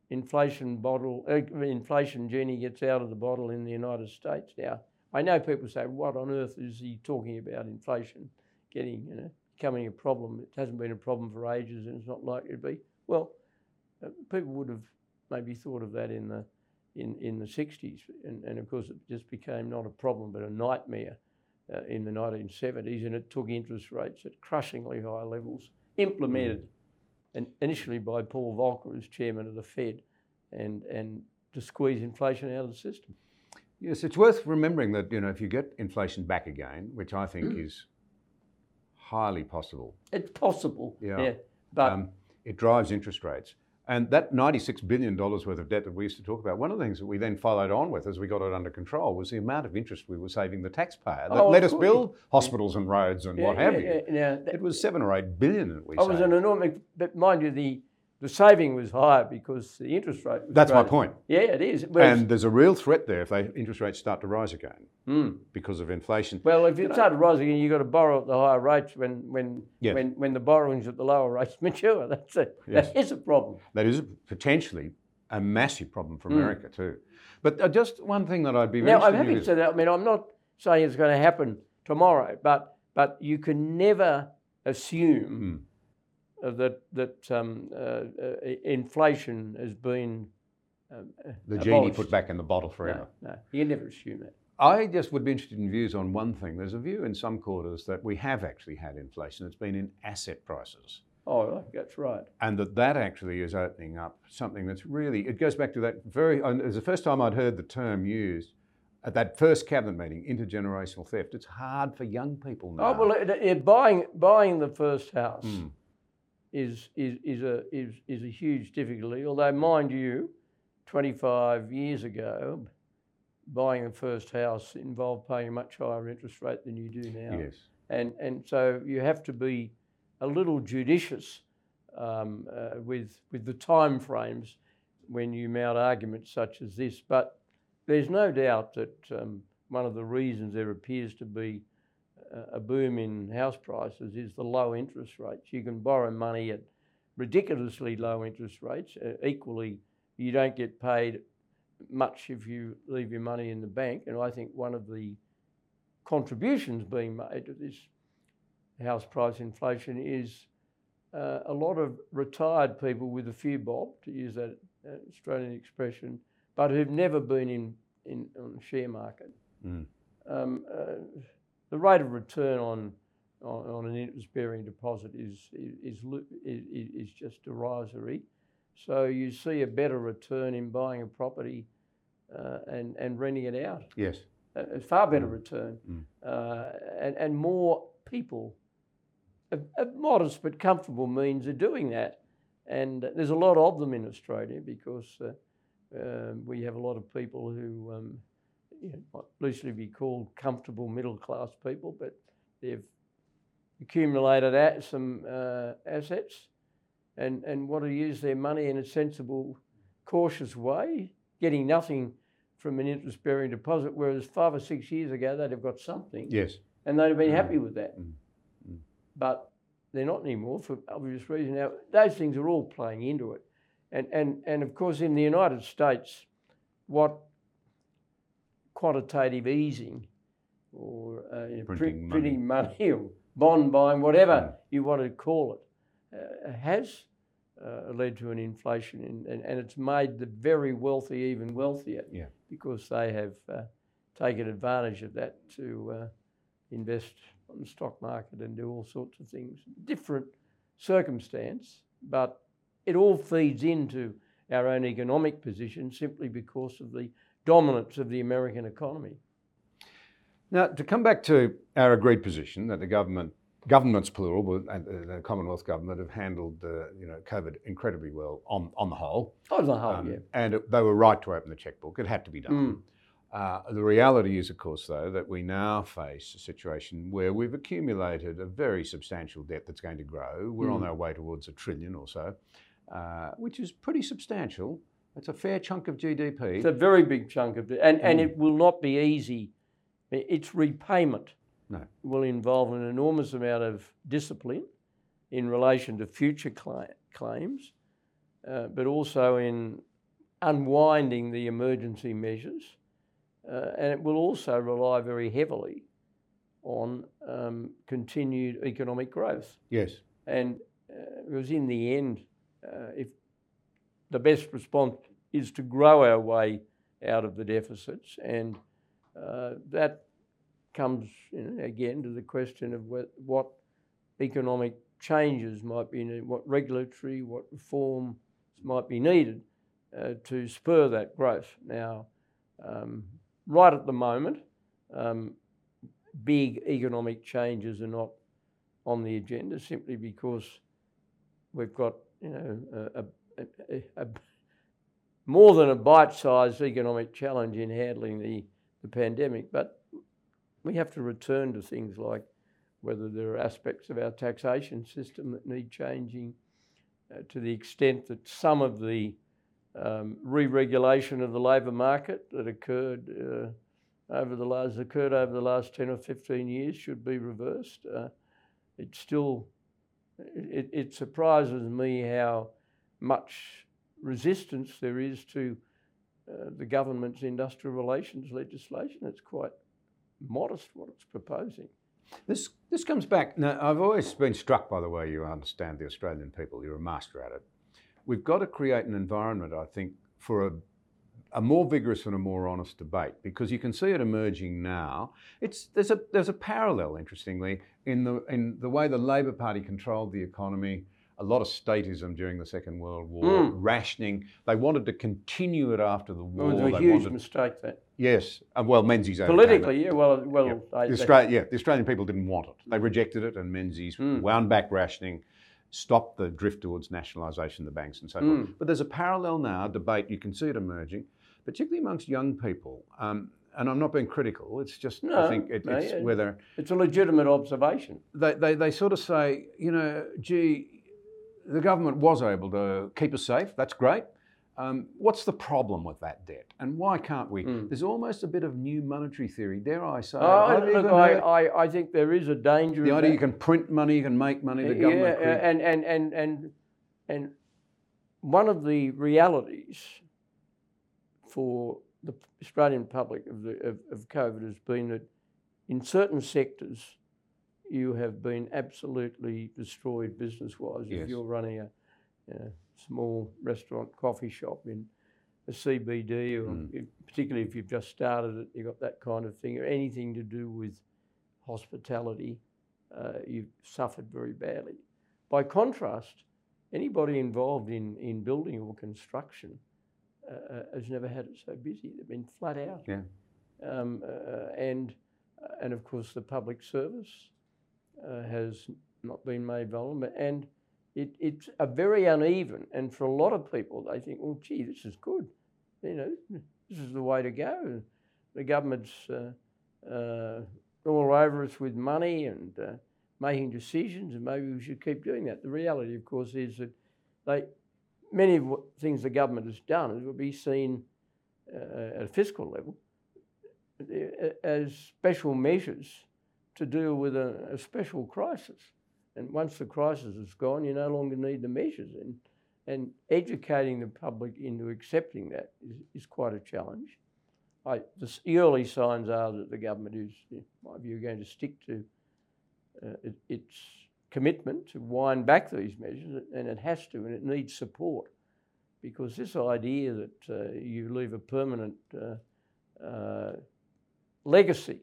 inflation bottle, uh, inflation genie gets out of the bottle in the United States now, I know people say, "What on earth is he talking about? Inflation getting, you know, becoming a problem? It hasn't been a problem for ages, and it's not likely to be." Well, uh, people would have maybe thought of that in the in, in the 60s, and, and of course it just became not a problem but a nightmare uh, in the 1970s, and it took interest rates at crushingly high levels, implemented and initially by Paul Volcker as chairman of the Fed, and and to squeeze inflation out of the system. Yes, it's worth remembering that you know if you get inflation back again, which I think is highly possible, It's possible, Yeah. but um, it drives interest rates. And that $96 billion worth of debt that we used to talk about, one of the things that we then followed on with as we got it under control was the amount of interest we were saving the taxpayer that Oh, let us build hospitals and roads and yeah, what have yeah, you. yeah, that- It was seven or eight billion that we I was an enormous, but mind you, the the saving was higher because the interest rate. Was That's my point. Yeah, it is. Whereas- And there's a real threat there if they, interest rates start to rise again Mm. because of inflation. Well, if it started rising again, you've got to borrow at the higher rates when when Yes. when, when the borrowings at the lower rates *laughs* mature. That's a, Yes. that is a problem. That is potentially a massive problem for Mm. America too. But uh, just one thing that I'd be Now, I'm happy to say that. I mean, I'm not saying it's going to happen tomorrow, but but you can never assume Hmm. That that um, uh, uh, inflation has been um, the genie put back in the bottle forever. No, no, you never assume that. I just would be interested in views on one thing. There's a view in some quarters that we have actually had inflation. It's been in asset prices. Oh, that's right. And that that actually is opening up something that's really, it goes back to that very, and was the first time I'd heard the term used at that first cabinet meeting, intergenerational theft. It's hard for young people now. Oh well, it, it, buying buying the first house Mm. Is, is is a is is a huge difficulty. Although, mind you, twenty five years ago, buying a first house involved paying a much higher interest rate than you do now. Yes. and and so you have to be a little judicious um, uh, with with the time frames when you mount arguments such as this. But there's no doubt that um, one of the reasons there appears to be a- boom in house prices is the low interest rates. You can borrow money at ridiculously low interest rates. Uh, equally, you don't get paid much if you leave your money in the bank. And I think one of the contributions being made to this house price inflation is uh, a lot of retired people with a few bob, to use that Australian expression, but who've never been in, in on the share market. Mm. Um, uh, the rate of return on on, on an interest-bearing deposit is is, is is is just derisory. So you see a better return in buying a property uh, and and renting it out Yes. a a far better Mm. return, Mm. uh, and, and more people of, of modest but comfortable means are doing that. And there's a lot of them in Australia because uh, um, we have a lot of people who um, you know, might loosely be called comfortable middle class people, but they've accumulated a- some uh, assets and, and want to use their money in a sensible, cautious way, getting nothing from an interest bearing deposit, whereas five or six years ago they'd have got something Yes. and they'd have been Mm. happy with that. Mm. Mm. But they're not anymore for obvious reasons. Now, those things are all playing into it. And, and, and of course, in the United States, what quantitative easing or uh, you know, Printing print- money. money or bond buying, whatever Mm. you want to call it, uh, has uh, led to an inflation in, and, and it's made the very wealthy even wealthier Yeah. because they have uh, taken advantage of that to uh, invest on the stock market and do all sorts of things. Different circumstance, but it all feeds into our own economic position simply because of the dominance of the American economy. Now, to come back to our agreed position that the government, governments plural, but and the Commonwealth government have handled the, you know, COVID incredibly well on, on the whole. On the whole, Um, yeah. And it, they were right to open the checkbook. It had to be done. Mm. Uh, the reality is, of course, though, that we now face a situation where we've accumulated a very substantial debt that's going to grow. We're on Mm. our way towards a trillion or so, uh, which is pretty substantial. It's a fair chunk of GDP. It's a very big chunk of it, and, and Mm. it will not be easy. Its repayment No. will involve an enormous amount of discipline in relation to future cla- claims, uh, but also in unwinding the emergency measures. Uh, and it will also rely very heavily on um, continued economic growth. yes. And uh, was in the end, uh, if the best response is to grow our way out of the deficits, and uh, that comes you know, again to the question of what, what economic changes might be needed, what regulatory, what reforms might be needed uh, to spur that growth. Now, um, right at the moment, um, big economic changes are not on the agenda simply because we've got you know a, a, a, more than a bite-sized economic challenge in handling the, the pandemic, but we have to return to things like whether there are aspects of our taxation system that need changing uh, to the extent that some of the um, re-regulation of the labour market that occurred uh, over the last occurred over the last 10 or 15 years should be reversed. Uh, it still it, it surprises me how much resistance there is to uh, the government's industrial relations legislation. It's quite modest what it's proposing. This, this comes back. Now, I've always been struck by the way you understand the Australian people. You're a master at it. We've got to create an environment, I think, for a, a more vigorous and a more honest debate because you can see it emerging now. It's, there's, a, there's a parallel, interestingly, in the, in the way the Labor Party controlled the economy a lot of statism during the Second World War, Mm. rationing. They wanted to continue it after the It war. was a They huge wanted- mistake that. yes, uh, well, Menzies. Politically, yeah, well, well, Yeah. The yeah, the Australian people didn't want it. They rejected it, and Menzies Mm. wound back rationing, stopped the drift towards nationalisation of the banks and so forth. Mm. But there's a parallel now, debate, you can see it emerging, particularly amongst young people. Um, and I'm not being critical, it's just, I think it, no, it's yeah. whether it's a legitimate observation. they, they, they sort of say, you know, gee, the government was able to keep us safe, that's great. Um, what's the problem with that debt? And why can't we? Mm. There's almost a bit of new monetary theory, dare I say. Oh, look, I, I, I think there is a danger. the idea that. you can print money, you can make money, the government. could- and, and, and, and, and one of the realities for the Australian public of, the, of, of COVID has been that in certain sectors you have been absolutely destroyed business wise. Yes. If you're running a, a small restaurant, coffee shop in a CBD, or Mm. if- particularly if you've just started it, you've got that kind of thing, or anything to do with hospitality, uh, you've suffered very badly. By contrast, anybody involved in, in building or construction uh, uh, has never had it so busy. They've been flat out. Yeah. Um, uh, and, and of course, the public service uh, has not been made vulnerable. And it, it's a very uneven. And for a lot of people, they think, well, gee, this is good. You know, this is the way to go. The government's uh, uh, all over us with money and uh, making decisions, and maybe we should keep doing that. The reality, of course, is that they, many of what things the government has done will be seen uh, at a fiscal level uh, as special measures to deal with a, a special crisis. And once the crisis is gone, you no longer need the measures. And, and educating the public into accepting that is, is quite a challenge. I, the, early signs are that the government is, in my view, going to stick to uh, it, its commitment to wind back these measures, and it has to, and it needs support. Because this idea that uh, you leave a permanent uh, uh, legacy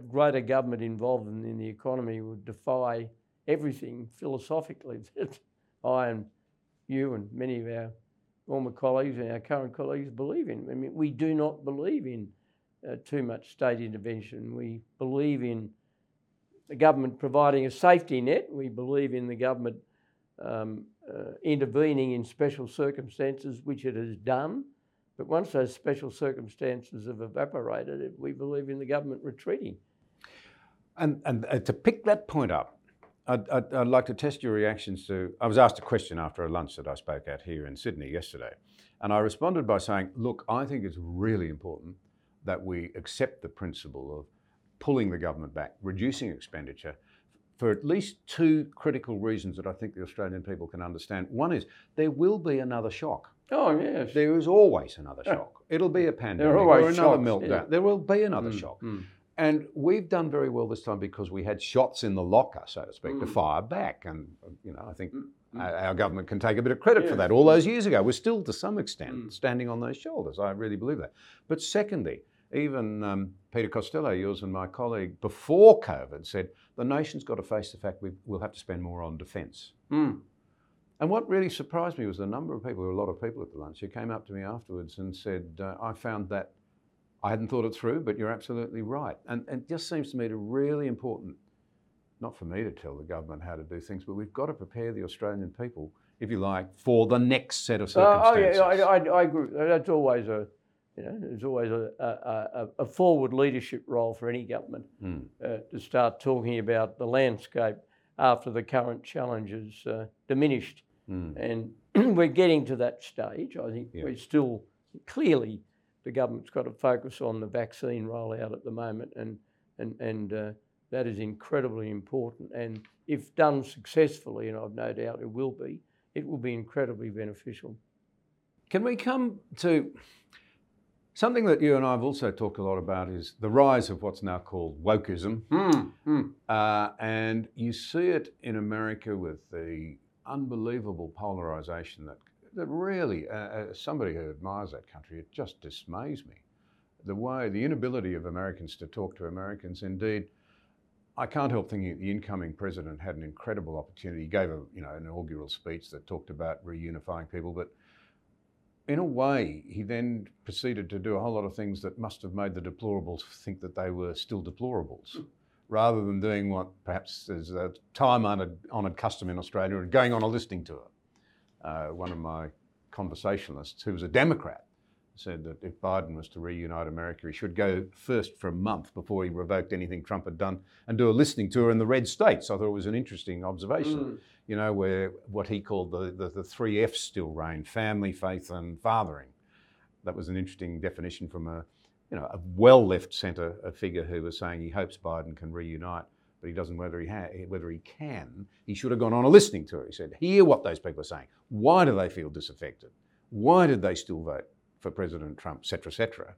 greater government involvement in the economy would defy everything philosophically *laughs* that I and you and many of our former colleagues and our current colleagues believe in. I mean, we do not believe in uh, too much state intervention. We believe in the government providing a safety net. We believe in the government um, uh, intervening in special circumstances, which it has done. But once those special circumstances have evaporated, we believe in the government retreating. And, and uh, to pick that point up, I'd, I'd, I'd like to test your reactions to. I was asked a question after a lunch that I spoke at here in Sydney yesterday. And I responded by saying, look, I think it's really important that we accept the principle of pulling the government back, reducing expenditure, for at least two critical reasons that I think the Australian people can understand. One is there will be another shock. Oh, yes. There is always another shock. It'll be a pandemic always or another shocks, meltdown. yeah. There will be another Mm, shock. mm. And we've done very well this time because we had shots in the locker, so to speak, to Mm. fire back. And, you know, I think Mm, mm. our, government can take a bit of credit for that. All those years ago, we're still to some extent Mm. standing on those shoulders. I really believe that. But secondly, even um, Peter Costello, yours and my colleague, before COVID said the nation's got to face the fact we, we'll have to spend more on defence. Mm. And what really surprised me was the number of people, there were a lot of people at the lunch, who came up to me afterwards and said, uh, I found that I hadn't thought it through, but you're absolutely right. And, and it just seems to me to really important, not for me to tell the government how to do things, but we've got to prepare the Australian people, if you like, for the next set of Uh, circumstances. oh, yeah, I, I, I agree. That's always a, you know, there's always a, a, a, a forward leadership role for any government Mm. uh, to start talking about the landscape after the current challenges uh, diminished. Mm. And *clears throat* we're getting to that stage. I think Yeah. we're still clearly the government's got to focus on the vaccine rollout at the moment, and and and uh, that is incredibly important. And if done successfully, and I've no doubt it will be, it will be incredibly beneficial. Can we come to something that you and I have also talked a lot about is the rise of what's now called wokeism. Uh, and you see it in America with the unbelievable polarization that, that really, uh, as somebody who admires that country, it just dismays me. The way, the inability of Americans to talk to Americans. Indeed, I can't help thinking that the incoming president had an incredible opportunity. He gave a you know an inaugural speech that talked about reunifying people, but in a way, he then proceeded to do a whole lot of things that must have made the deplorables think that they were still deplorables, rather than doing what perhaps is a time-honoured honoured custom in Australia and going on a listening tour. Uh, one of my conversationalists, who was a Democrat, said that if Biden was to reunite America, he should go first for a month before he revoked anything Trump had done and do a listening tour in the red states. I thought it was an interesting observation, mm. you know, where what he called the, the, the three F's still reign family, faith, and fathering. That was an interesting definition from a, you know, a well left centre a figure who was saying he hopes Biden can reunite but he doesn't whether he ha- whether he can. He should have gone on a listening tour. He said, "Hear what those people are saying. Why do they feel disaffected? Why did they still vote for President Trump, etc., etc.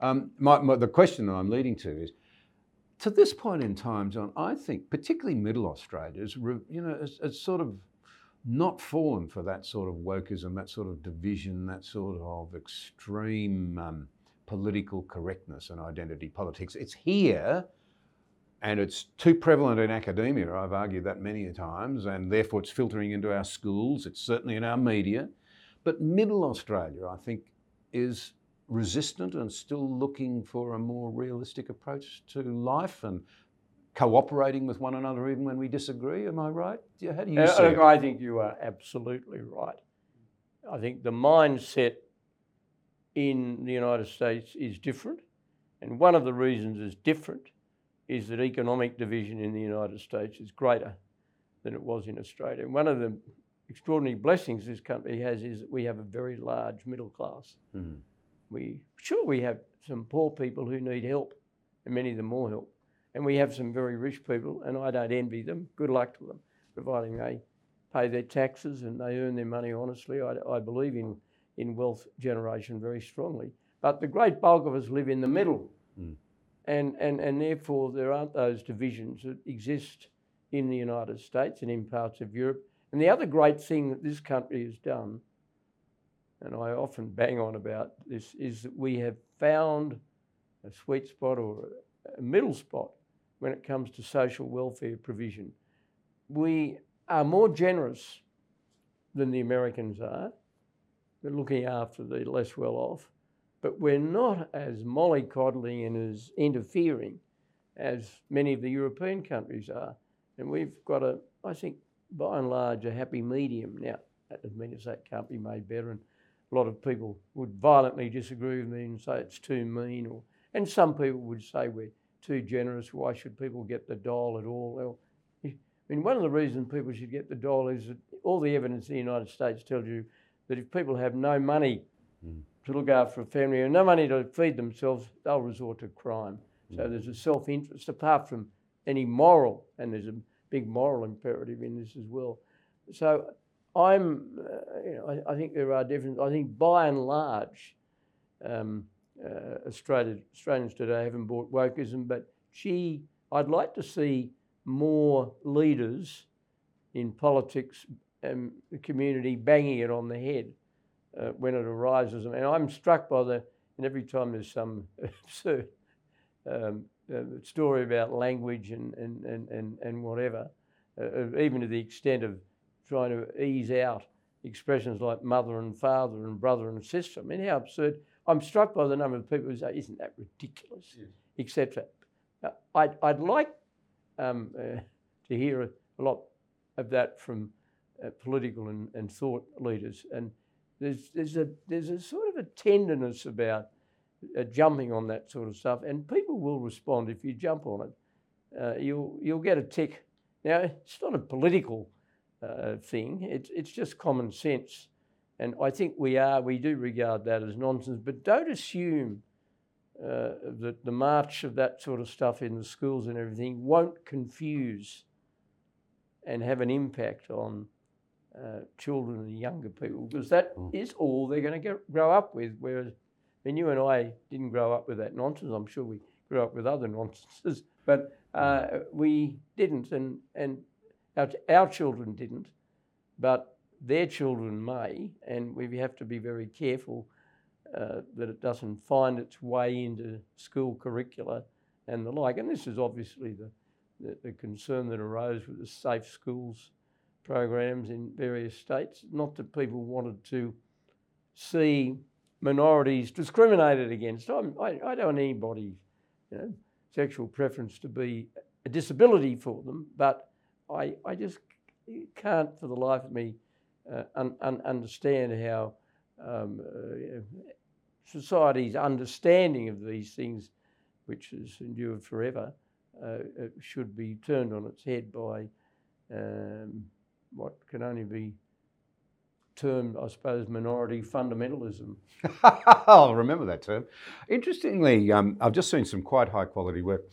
Um, the question that I'm leading to is, to this point in time, John, I think particularly Middle Australia is, you know, it's, sort of not fallen for that sort of wokeism, that sort of division, that sort of extreme um, political correctness and identity politics. It's here, and it's too prevalent in academia. I've argued that many times, and therefore it's filtering into our schools. It's certainly in our media. But Middle Australia, I think, is resistant and still looking for a more realistic approach to life and cooperating with one another even when we disagree. Am I right? How do you uh, see it? I think you are absolutely right. I think the mindset in the United States is different. And one of the reasons it's different is that economic division in the United States is greater than it was in Australia. And one of the extraordinary blessings this country has is that we have a very large middle class. Mm. We sure we have some poor people who need help, and many of them more help, and we have some very rich people, and I don't envy them. Good luck to them, providing they pay their taxes and they earn their money honestly. I, I believe in in wealth generation very strongly, but the great bulk of us live in the middle. Mm. And, and, and therefore, there aren't those divisions that exist in the United States and in parts of Europe and the other great thing that this country has done, and I often bang on about this, is that we have found a sweet spot or a middle spot when it comes to social welfare provision. We are more generous than the Americans are. We're looking after the less well off, but we're not as mollycoddling and as interfering as many of the European countries are. And we've got a, I think, by and large, a happy medium. Now, that doesn't mean that can't be made better, and a lot of people would violently disagree with me and say it's too mean, or and some people would say we're too generous. Why should people get the dole at all? I mean, one of the reasons people should get the dole is that all the evidence in the United States tells you that if people have no money mm. to look after a family and no money to feed themselves, they'll resort to crime. Mm. So there's a self-interest apart from any moral, and there's a big moral imperative in this as well. So I'm, uh, you know, I, I, think there are differences. I think by and large, um, uh, Australia, Australians today haven't bought wokeism, but gee, I'd like to see more leaders in politics and the community banging it on the head uh, when it arises. And I'm struck by the, and every time there's some *laughs* absurd um, uh, story about language and, and, and, and, and whatever, uh, uh, even to the extent of trying to ease out expressions like mother and father and brother and sister. I mean, how absurd. I'm struck by the number of people who say, isn't that ridiculous, yes. etc. I'd, I'd like um, uh, to hear a, a, lot of that from uh, political and, and thought leaders. And there's, there's, a, there's a sort of a tenderness about uh, jumping on that sort of stuff, and people will respond if you jump on it. Uh, you'll you'll get a tick. Now it's not a political uh, thing; it's it's just common sense, and I think we are we do regard that as nonsense. But don't assume uh, that the march of that sort of stuff in the schools and everything won't confuse and have an impact on uh, children and younger people because that mm. is all they're going to grow up with. Whereas I mean, you and I didn't grow up with that nonsense. I'm sure we grew up with other *laughs* nonsenses, but uh, we didn't, and, and our, our children didn't, but their children may, and we have to be very careful uh, that it doesn't find its way into school curricula and the like. And this is obviously the, the, the concern that arose with the safe schools programs in various states. Not that people wanted to see minorities discriminated against. I'm, I, I don't want anybody's you know, sexual preference to be a disability for them, but I, I just can't for the life of me uh, un, un, understand how um, uh, society's understanding of these things, which has endured forever, uh, uh should be turned on its head by um, what can only be termed, I suppose, minority fundamentalism. I'll *laughs* remember that term. Interestingly, um, I've just seen some quite high quality work.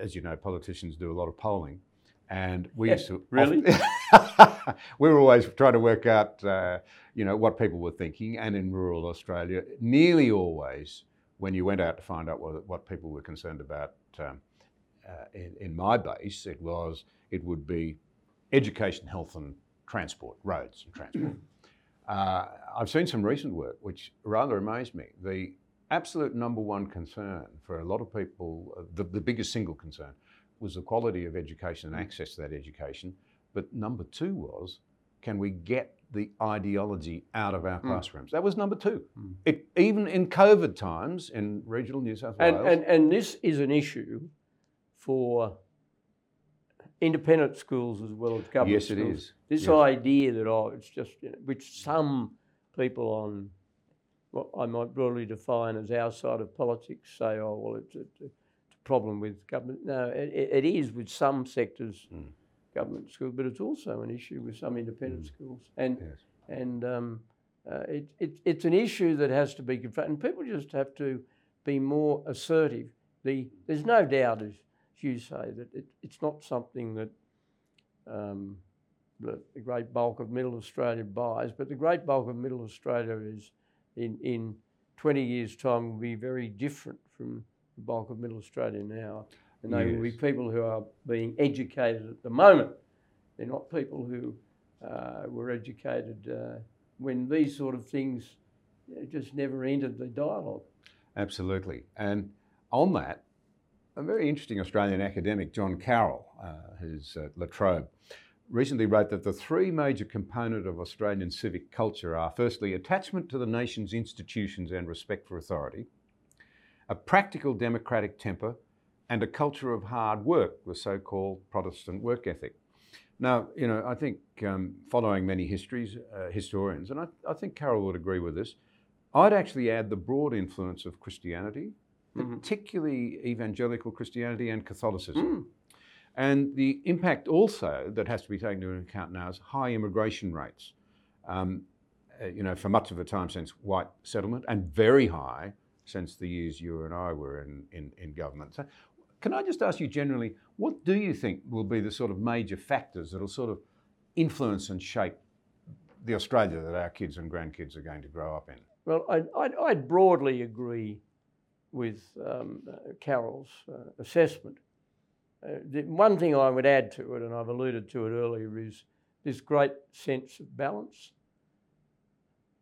As you know, politicians do a lot of polling. And we used to really. *laughs* we were always trying to work out, uh, you know, what people were thinking. And in rural Australia, nearly always, when you went out to find out what, what people were concerned about, um, uh, in, in my base, it was it would be education, health, and transport, roads and transport. *clears throat* Uh, I've seen some recent work which rather amazed me. The absolute number one concern for a lot of people, uh, the, the biggest single concern, was the quality of education and access to that education. But number two was, can we get the ideology out of our mm. classrooms? That was number two. Mm. It, even in COVID times in regional New South Wales. And, and, and this is an issue for independent schools as well as government yes, schools. Yes, it is. This yes. idea that, oh, it's just, you know, which some people on what I might broadly define as our side of politics say, oh, well, it's a, it's a problem with government. No, it, it is with some sectors, mm. government schools, but it's also an issue with some independent mm. schools. And, yes. and um, uh, it, it, it's an issue that has to be confronted. And people just have to be more assertive. The, there's no doubt, as you say, that it, it's not something that um, the, the, great bulk of Middle Australia buys, but the great bulk of Middle Australia is in, in 20 years' time will be very different from the bulk of Middle Australia now. And they yes. will be people who are being educated at the moment. They're not people who uh, were educated uh, when these sort of things just never entered the dialogue. Absolutely. And on that, a very interesting Australian academic, John Carroll, uh, who's at La Trobe, recently wrote that the three major components of Australian civic culture are firstly, attachment to the nation's institutions and respect for authority, a practical democratic temper, and a culture of hard work, the so called Protestant work ethic. Now, you know, I think um, following many histories, uh, historians, and I, I think Carroll would agree with this, I'd actually add the broad influence of Christianity. Particularly evangelical Christianity and Catholicism. Mm. And the impact also that has to be taken into account now is high immigration rates. Um, uh, you know, for much of the time since white settlement, and very high since the years you and I were in, in, in government. So, can I just ask you generally, what do you think will be the sort of major factors that will sort of influence and shape the Australia that our kids and grandkids are going to grow up in? Well, I'd, I'd, I'd broadly agree with um, uh, Carroll's uh, assessment. Uh, the one thing I would add to it, and I've alluded to it earlier, is this great sense of balance.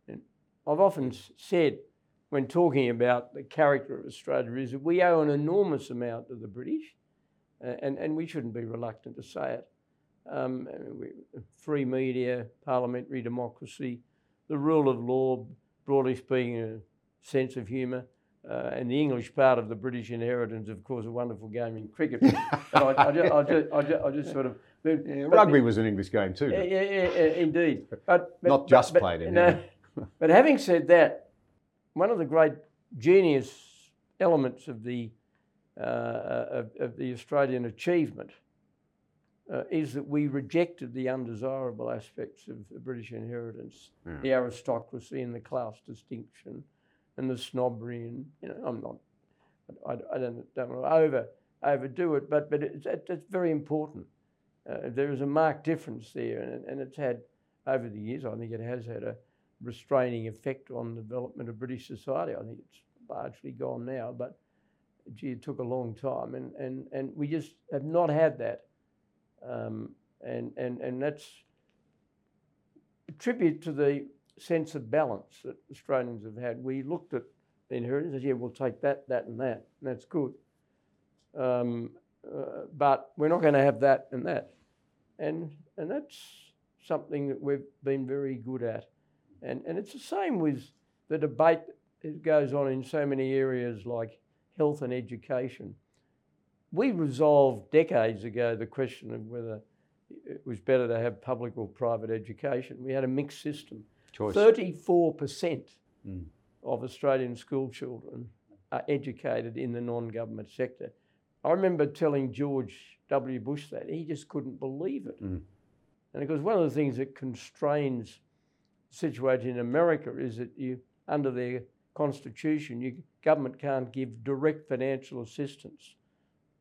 And I've often said, when talking about the character of Australia, is that we owe an enormous amount to the British, uh, and, and we shouldn't be reluctant to say it. Um, we, free media, parliamentary democracy, the rule of law, broadly speaking, a sense of humour. Uh, and the English part of the British inheritance, of course, a wonderful game in cricket. *laughs* I, I, just, I, just, I, just, I just sort of. But, yeah, rugby was an English game too. Yeah, yeah, yeah, indeed. But, but not just but, played in. No, *laughs* but having said that, one of the great genius elements of the uh, of, of, the Australian achievement uh, is that we rejected the undesirable aspects of the British inheritance, yeah. the aristocracy and the class distinction and the snobbery and you know I'm not I, I don't don't want to over overdo it, but but it's it's very important. Uh, there is a marked difference there, and, and it's had over the years. I think it has had a restraining effect on the development of British society. I think it's largely gone now, but gee, it took a long time, and and and we just have not had that, um, and and and that's a tribute to the sense of balance that Australians have had. We looked at the inheritance yeah, we'll take that, that, and that, and that's good. Um, uh, but we're not going to have that and that. And, and that's something that we've been very good at. And, and it's the same with the debate that goes on in so many areas like health and education. We resolved decades ago the question of whether it was better to have public or private education. We had a mixed system. Choice. 34% Mm. of Australian school children are educated in the non government sector. I remember telling George W. Bush that. He just couldn't believe it. Mm. And because one of the things that constrains the situation in America is that you, under their constitution, you, government can't give direct financial assistance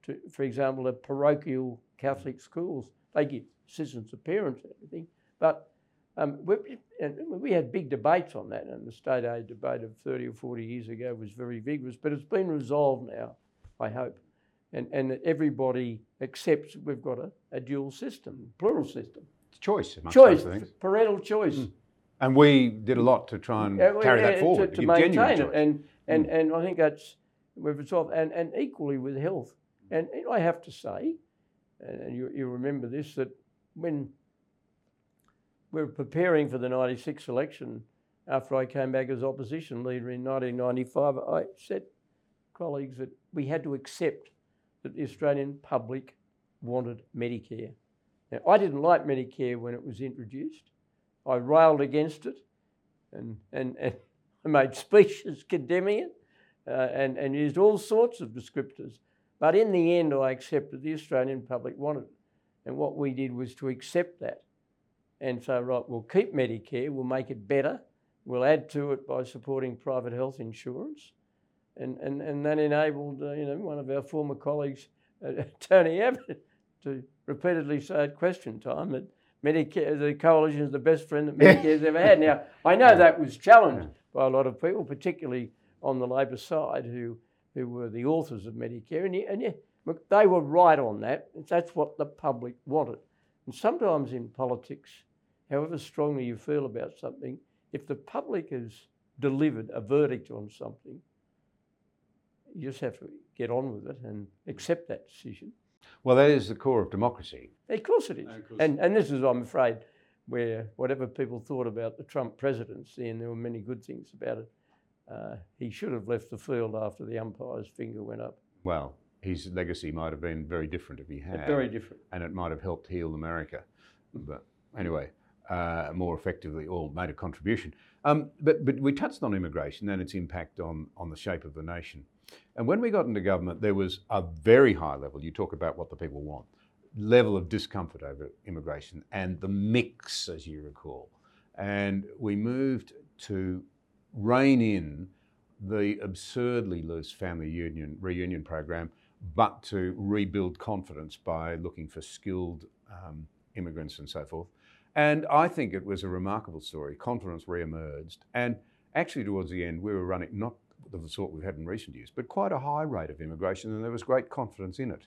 to, for example, the parochial Catholic schools. They give assistance to parents and everything, but um, we, and we had big debates on that, and the state aid debate of 30 or 40 years ago was very vigorous, but it's been resolved now, I hope. And, and everybody accepts we've got a, a dual system, plural system. It's choice. Choice, parental choice. And we did a lot to try and well, carry yeah, that forward to, to maintain it. And, and, and I think that's, we've resolved, and, and equally with health. And, and I have to say, and you, you remember this, that when we were preparing for the 96 election, after I came back as opposition leader in 1995, I said, colleagues, that we had to accept that the Australian public wanted Medicare. Now, I didn't like Medicare when it was introduced. I railed against it and, and, and *laughs* I made speeches condemning it uh, and, and used all sorts of descriptors. But in the end, I accepted the Australian public wanted it. And what we did was to accept that and say, right, we'll keep Medicare, we'll make it better, we'll add to it by supporting private health insurance. And, and, and that enabled, uh, you know, one of our former colleagues, uh, *laughs* Tony Abbott, to repeatedly say at question time that Medicare, the coalition is the best friend that *laughs* Medicare's ever had. Now, I know that was challenged by a lot of people, particularly on the Labor side, who, who were the authors of Medicare. And, and yeah, look, they were right on that. That's what the public wanted. And sometimes in politics, however strongly you feel about something, if the public has delivered a verdict on something, you just have to get on with it and accept that decision. Well, that is the core of democracy. Of course it is. And, and this is, I'm afraid, where whatever people thought about the Trump presidency, and there were many good things about it, uh, he should have left the field after the umpire's finger went up. Well, his legacy might have been very different if he had. Very different. and it might have helped heal America. But anyway, uh, more effectively, or made a contribution. Um, but, but we touched on immigration and its impact on, on the shape of the nation. And when we got into government, there was a very high level, you talk about what the people want, level of discomfort over immigration and the mix, as you recall. And we moved to rein in the absurdly loose family union reunion program, but to rebuild confidence by looking for skilled um, immigrants and so forth. And I think it was a remarkable story. Confidence re-emerged, and actually towards the end, we were running not of the sort we've had in recent years, but quite a high rate of immigration, and there was great confidence in it.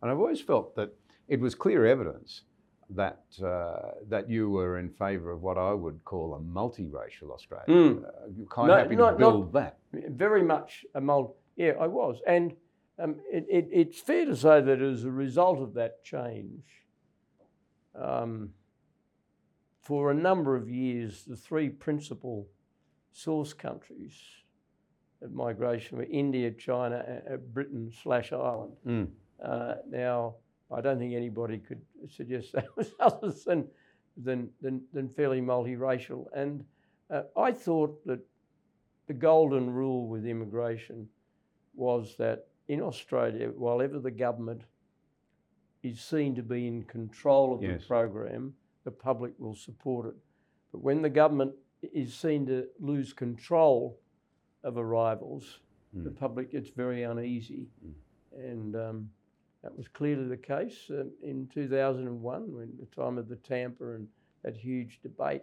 And I've always felt that it was clear evidence that uh, that you were in favour of what I would call a multiracial Australia. Mm. Uh, kind No, of happy not- to build that. Very much a mold. Yeah, I was. And um, it, it, it's fair to say that as a result of that change, um, for a number of years, the three principal source countries of migration were India, China, uh, Britain slash Ireland. Mm. Uh, now, I don't think anybody could suggest that *laughs* was other than, than, than, than fairly multiracial. And uh, I thought that the golden rule with immigration was that in Australia, while ever the government is seen to be in control of Yes. the program, the public will support it. But when the government is seen to lose control of arrivals, the Mm. public gets very uneasy. And um, that was clearly the case um, in 2001, when the time of the Tampa and that huge debate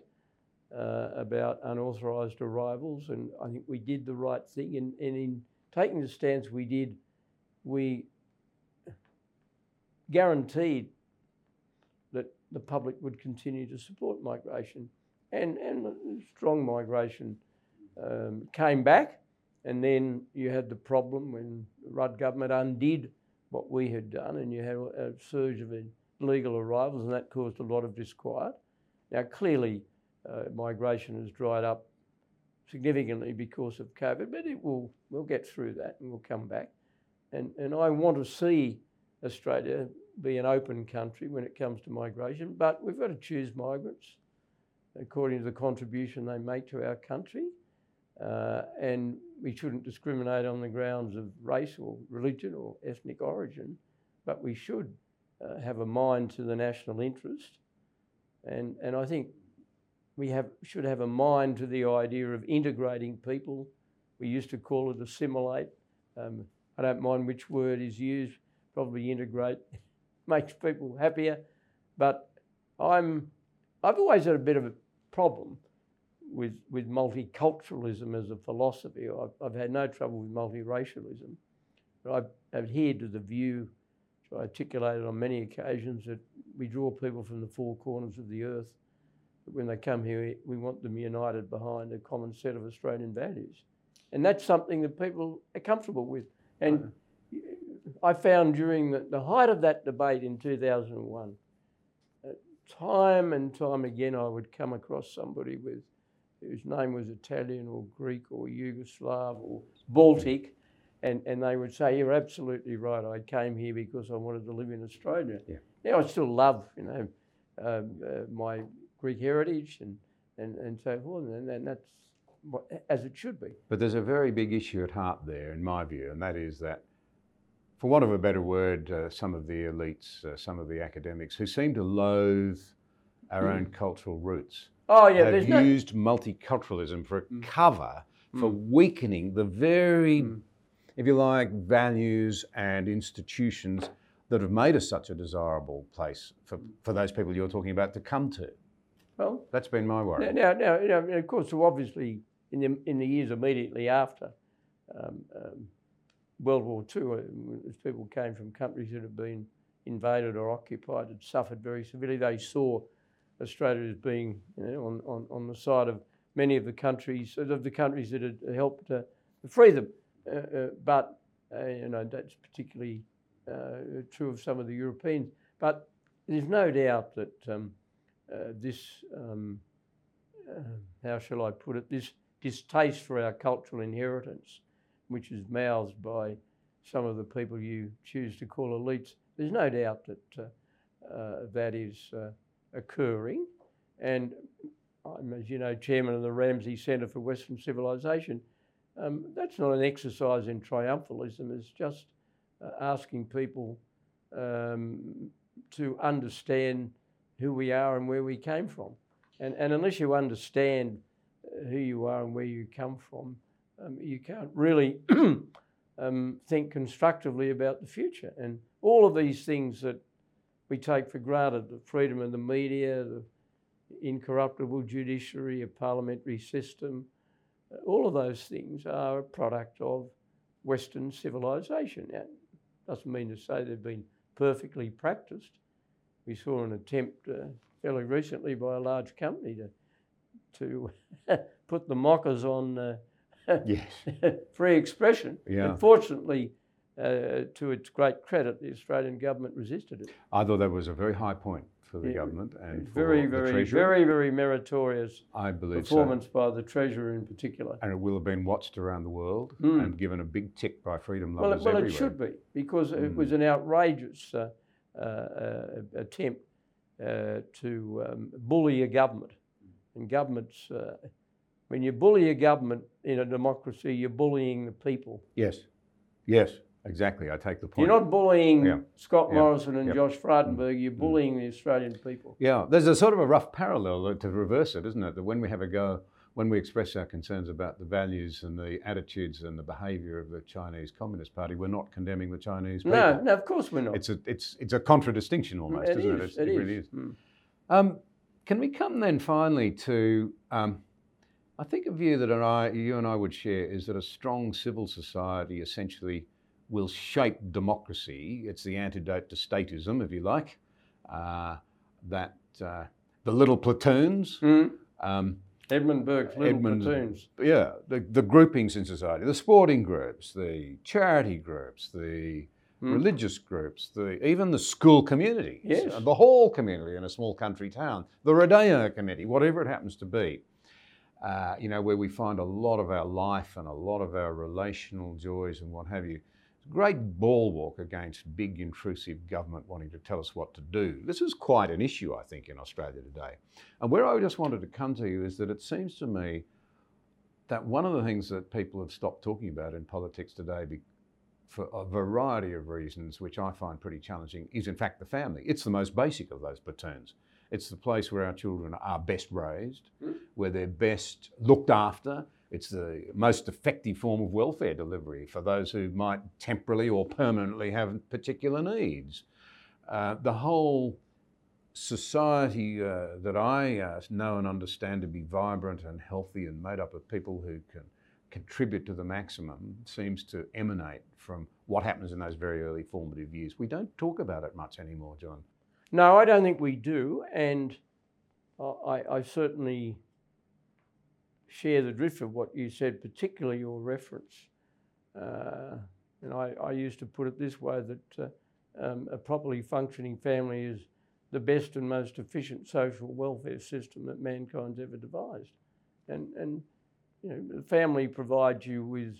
uh, about unauthorised arrivals. And I think we did the right thing. And, and in taking the stance we did, we guaranteed the public would continue to support migration. And, and strong migration um, came back. And then you had the problem when the Rudd government undid what we had done, and you had a surge of illegal arrivals, and that caused a lot of disquiet. Now, clearly, uh, migration has dried up significantly because of COVID, but it will we'll get through that and we'll come back. And and I want to see Australia be an open country when it comes to migration, but we've got to choose migrants according to the contribution they make to our country. Uh, and we shouldn't discriminate on the grounds of race or religion or ethnic origin, but we should uh, have a mind to the national interest. And, and I think we have, should have a mind to the idea of integrating people. We used to call it assimilate. Um, I don't mind which word is used, probably integrate makes people happier. But I'm, I've always had a bit of a problem with, with multiculturalism as a philosophy. I've, I've had no trouble with multiracialism, but I've adhered to the view, which I articulated on many occasions, that we draw people from the four corners of the earth. But when they come here, we want them united behind a common set of Australian values. And that's something that people are comfortable with. And I found during the, the height of that debate in 2001, uh, time and time again, I would come across somebody with whose name was Italian or Greek or Yugoslav or Baltic, and, and they would say, "You're absolutely right. I came here because I wanted to live in Australia." Yeah. Now I still love, you know, um, uh, my Greek heritage and, and, and so forth, and, and that's what, as it should be. But there's a very big issue at heart there, in my view, and that is that, for want of a better word, uh, some of the elites, uh, some of the academics who seem to loathe our mm. own cultural roots Oh yeah, they've there's no. used multiculturalism for a cover for weakening the very, if you like, values and institutions that have made us such a desirable place for, for those people you're talking about to come to. Well, That's been my worry. now, now, now, now, of course, so obviously, in the in the years immediately after um, um, World War II, uh, as people came from countries that had been invaded or occupied, had suffered very severely. They saw Australia as being you know, on, on, on the side of many of the countries of the countries that had helped uh, free them. Uh, uh, but uh, you know that's particularly uh, true of some of the Europeans. But there's no doubt that um, uh, this, um, how shall I put it, this distaste for our cultural inheritance, which is mouthed by some of the people you choose to call elites, there's no doubt that that is occurring. And I'm, as you know, chairman of the Ramsay Centre for Western Civilization. Um, that's not an exercise in triumphalism, it's just uh, asking people um, to understand who we are and where we came from. And, and unless you understand uh, who you are and where you come from, um, you can't really *clears throat* um, think constructively about the future. And all of these things that we take for granted the freedom of the media, the incorruptible judiciary, a parliamentary system. Uh, all of those things are a product of Western civilization. Now, doesn't mean to say they've been perfectly practiced. We saw an attempt uh, fairly recently by a large company to to *laughs* put the mockers on uh, yes. *laughs* free expression. Yeah. Unfortunately, uh, to its great credit, the Australian government resisted it. I thought that was a very high point for the yeah, government and very, for very, very, very meritorious I believe performance so. by the Treasurer in particular. And it will have been watched around the world mm. and given a big tick by freedom lovers well, well, everywhere. it should be because mm. it was an outrageous uh, uh, attempt uh, to um, bully a government. And governments, uh, when you bully a government in a democracy, you're bullying the people. Yes, yes. Exactly, I take the point. You're not bullying yeah. Scott yeah. Morrison and yep. Josh Frydenberg, you're Mm. bullying the Australian people. Yeah, there's a sort of a rough parallel to reverse it, isn't it? That when we have a go, when we express our concerns about the values and the attitudes and the behaviour of the Chinese Communist Party, we're not condemning the Chinese people. No, no, of course we're not. It's a, it's, it's a contradistinction almost, It isn't is, it? It's, it really is. is. Mm. Um, can we come then finally to, um, I think a view that I, you and I would share is that a strong civil society essentially will shape democracy. It's the antidote to statism, if you like. Uh, that uh, the little platoons, Mm. um, Edmund Burke's little Edmund- platoons. yeah, the, the groupings in society, the sporting groups, the charity groups, the religious groups, the, even the school community, Yes. the hall community in a small country town, the Rodeo committee, whatever it happens to be. Uh, you know, where we find a lot of our life and a lot of our relational joys and what have you. It's a great bulwark against big intrusive government wanting to tell us what to do. This is quite an issue, I think, in Australia today. And where I just wanted to come to you is that it seems to me that one of the things that people have stopped talking about in politics today be, for a variety of reasons, which I find pretty challenging, is in fact the family. It's the most basic of those platoons. It's the place where our children are best raised, where they're best looked after. It's the most effective form of welfare delivery for those who might temporarily or permanently have particular needs. Uh, the whole society uh, that I uh, know and understand to be vibrant and healthy and made up of people who can contribute to the maximum seems to emanate from what happens in those very early formative years. We don't talk about it much anymore, John. No, I don't think we do, and I, I certainly share the drift of what you said, particularly your reference. Uh, and I, I used to put it this way that uh, um, a properly functioning family is the best and most efficient social welfare system that mankind's ever devised. And, and you know, the family provides you with,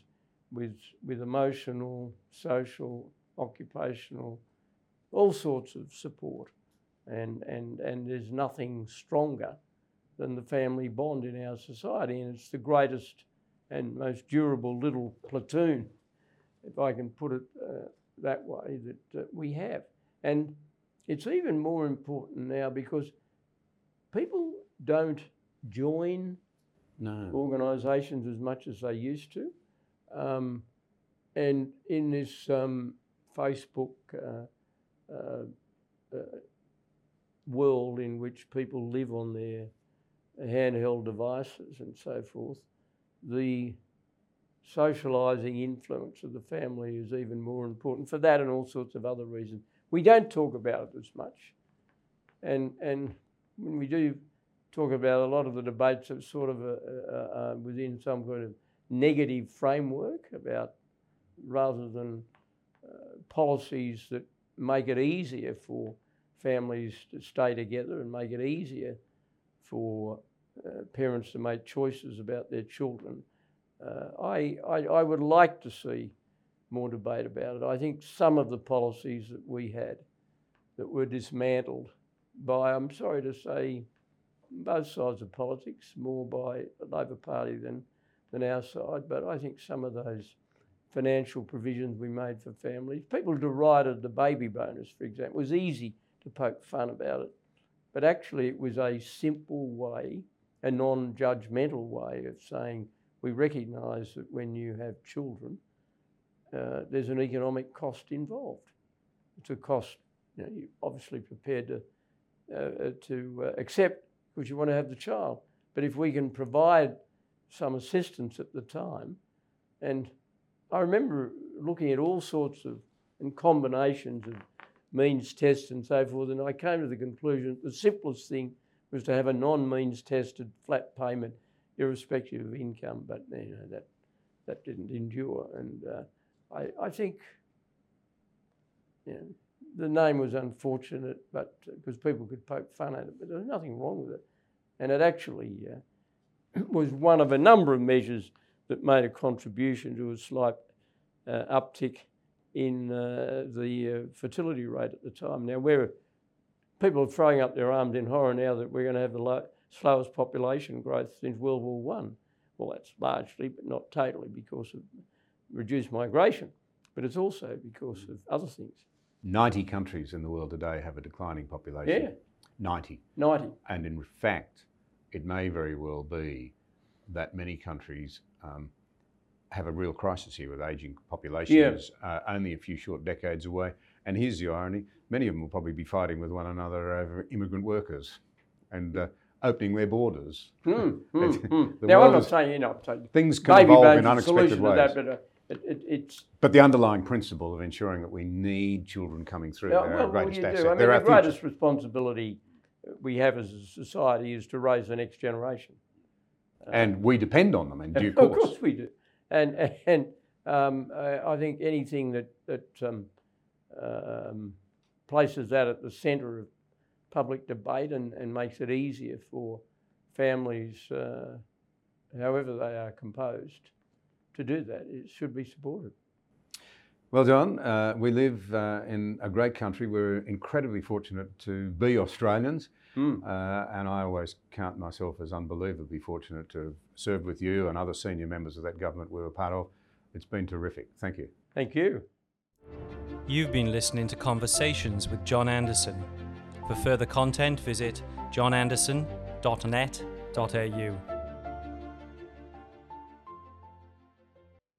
with, with emotional, social, occupational, all sorts of support. And, and, and there's nothing stronger than the family bond in our society. And it's the greatest and most durable little platoon, if I can put it uh, that way, that uh, we have. And it's even more important now because people don't join No. organisations as much as they used to. Um, and in this um, Facebook uh, uh, uh, world in which people live on their handheld devices and so forth, the socialising influence of the family is even more important for that and all sorts of other reasons. We don't talk about it as much. And, and when we do talk about a lot of the debates are sort of a, a, a, within some kind of negative framework about rather than uh, policies that make it easier for families to stay together and make it easier for uh, parents to make choices about their children. Uh, I, I, I would like to see more debate about it. I think some of the policies that we had that were dismantled by, I'm sorry to say, both sides of politics, more by the Labor Party than, than our side, but I think some of those financial provisions we made for families, people derided the baby bonus, for example. It was easy to poke fun about it, but actually it was a simple way, a non judgmental way of saying we recognise that when you have children, uh, there's an economic cost involved. It's a cost you know, you're obviously prepared to, uh, to uh, accept because you want to have the child. But if we can provide some assistance at the time, and I remember looking at all sorts of and combinations of means tests and so forth, and I came to the conclusion the simplest thing was to have a non-means tested flat payment, irrespective of income. But you know that that didn't endure, and uh, I, I think you know, the name was unfortunate, but because people could poke fun at it, but there was nothing wrong with it, and it actually uh, *clears throat* was one of a number of measures that made a contribution to a slight uh, uptick in uh, the uh, fertility rate at the time. Now, we're people are throwing up their arms in horror now that we're going to have the low, slowest population growth since World War One. Well, that's largely, but not totally, because of reduced migration, but it's also because of other things. 90 countries in the world today have a declining population. Yeah. 90. 90. And in fact, it may very well be that many countries um, have a real crisis here with ageing populations uh, only a few short decades away. And here's the irony many of them will probably be fighting with one another over immigrant workers and uh, opening their borders. Mm, mm, mm. Now, I'm not saying, you know, I'm saying Things can baby evolve in unexpected ways. that, but uh, it, it, it's But the underlying principle of ensuring that we need children coming through, Yeah, well, our well, you asset. do. I mean, the greatest responsibility we have as a society is to raise the next generation. And we depend on them in due *laughs* of course. course we do. And and um, I think anything that that um, um, places that at the centre of public debate and, and makes it easier for families, uh, however they are composed, to do that. It should be supported. Well, John, uh, we live uh, in a great country. We're incredibly fortunate to be Australians. Mm. Uh, and I always count myself as unbelievably fortunate to have served with you and other senior members of that government we were part of. It's been terrific. Thank you. Thank you. You've been listening to Conversations with John Anderson. For further content, visit johnanderson.net.au.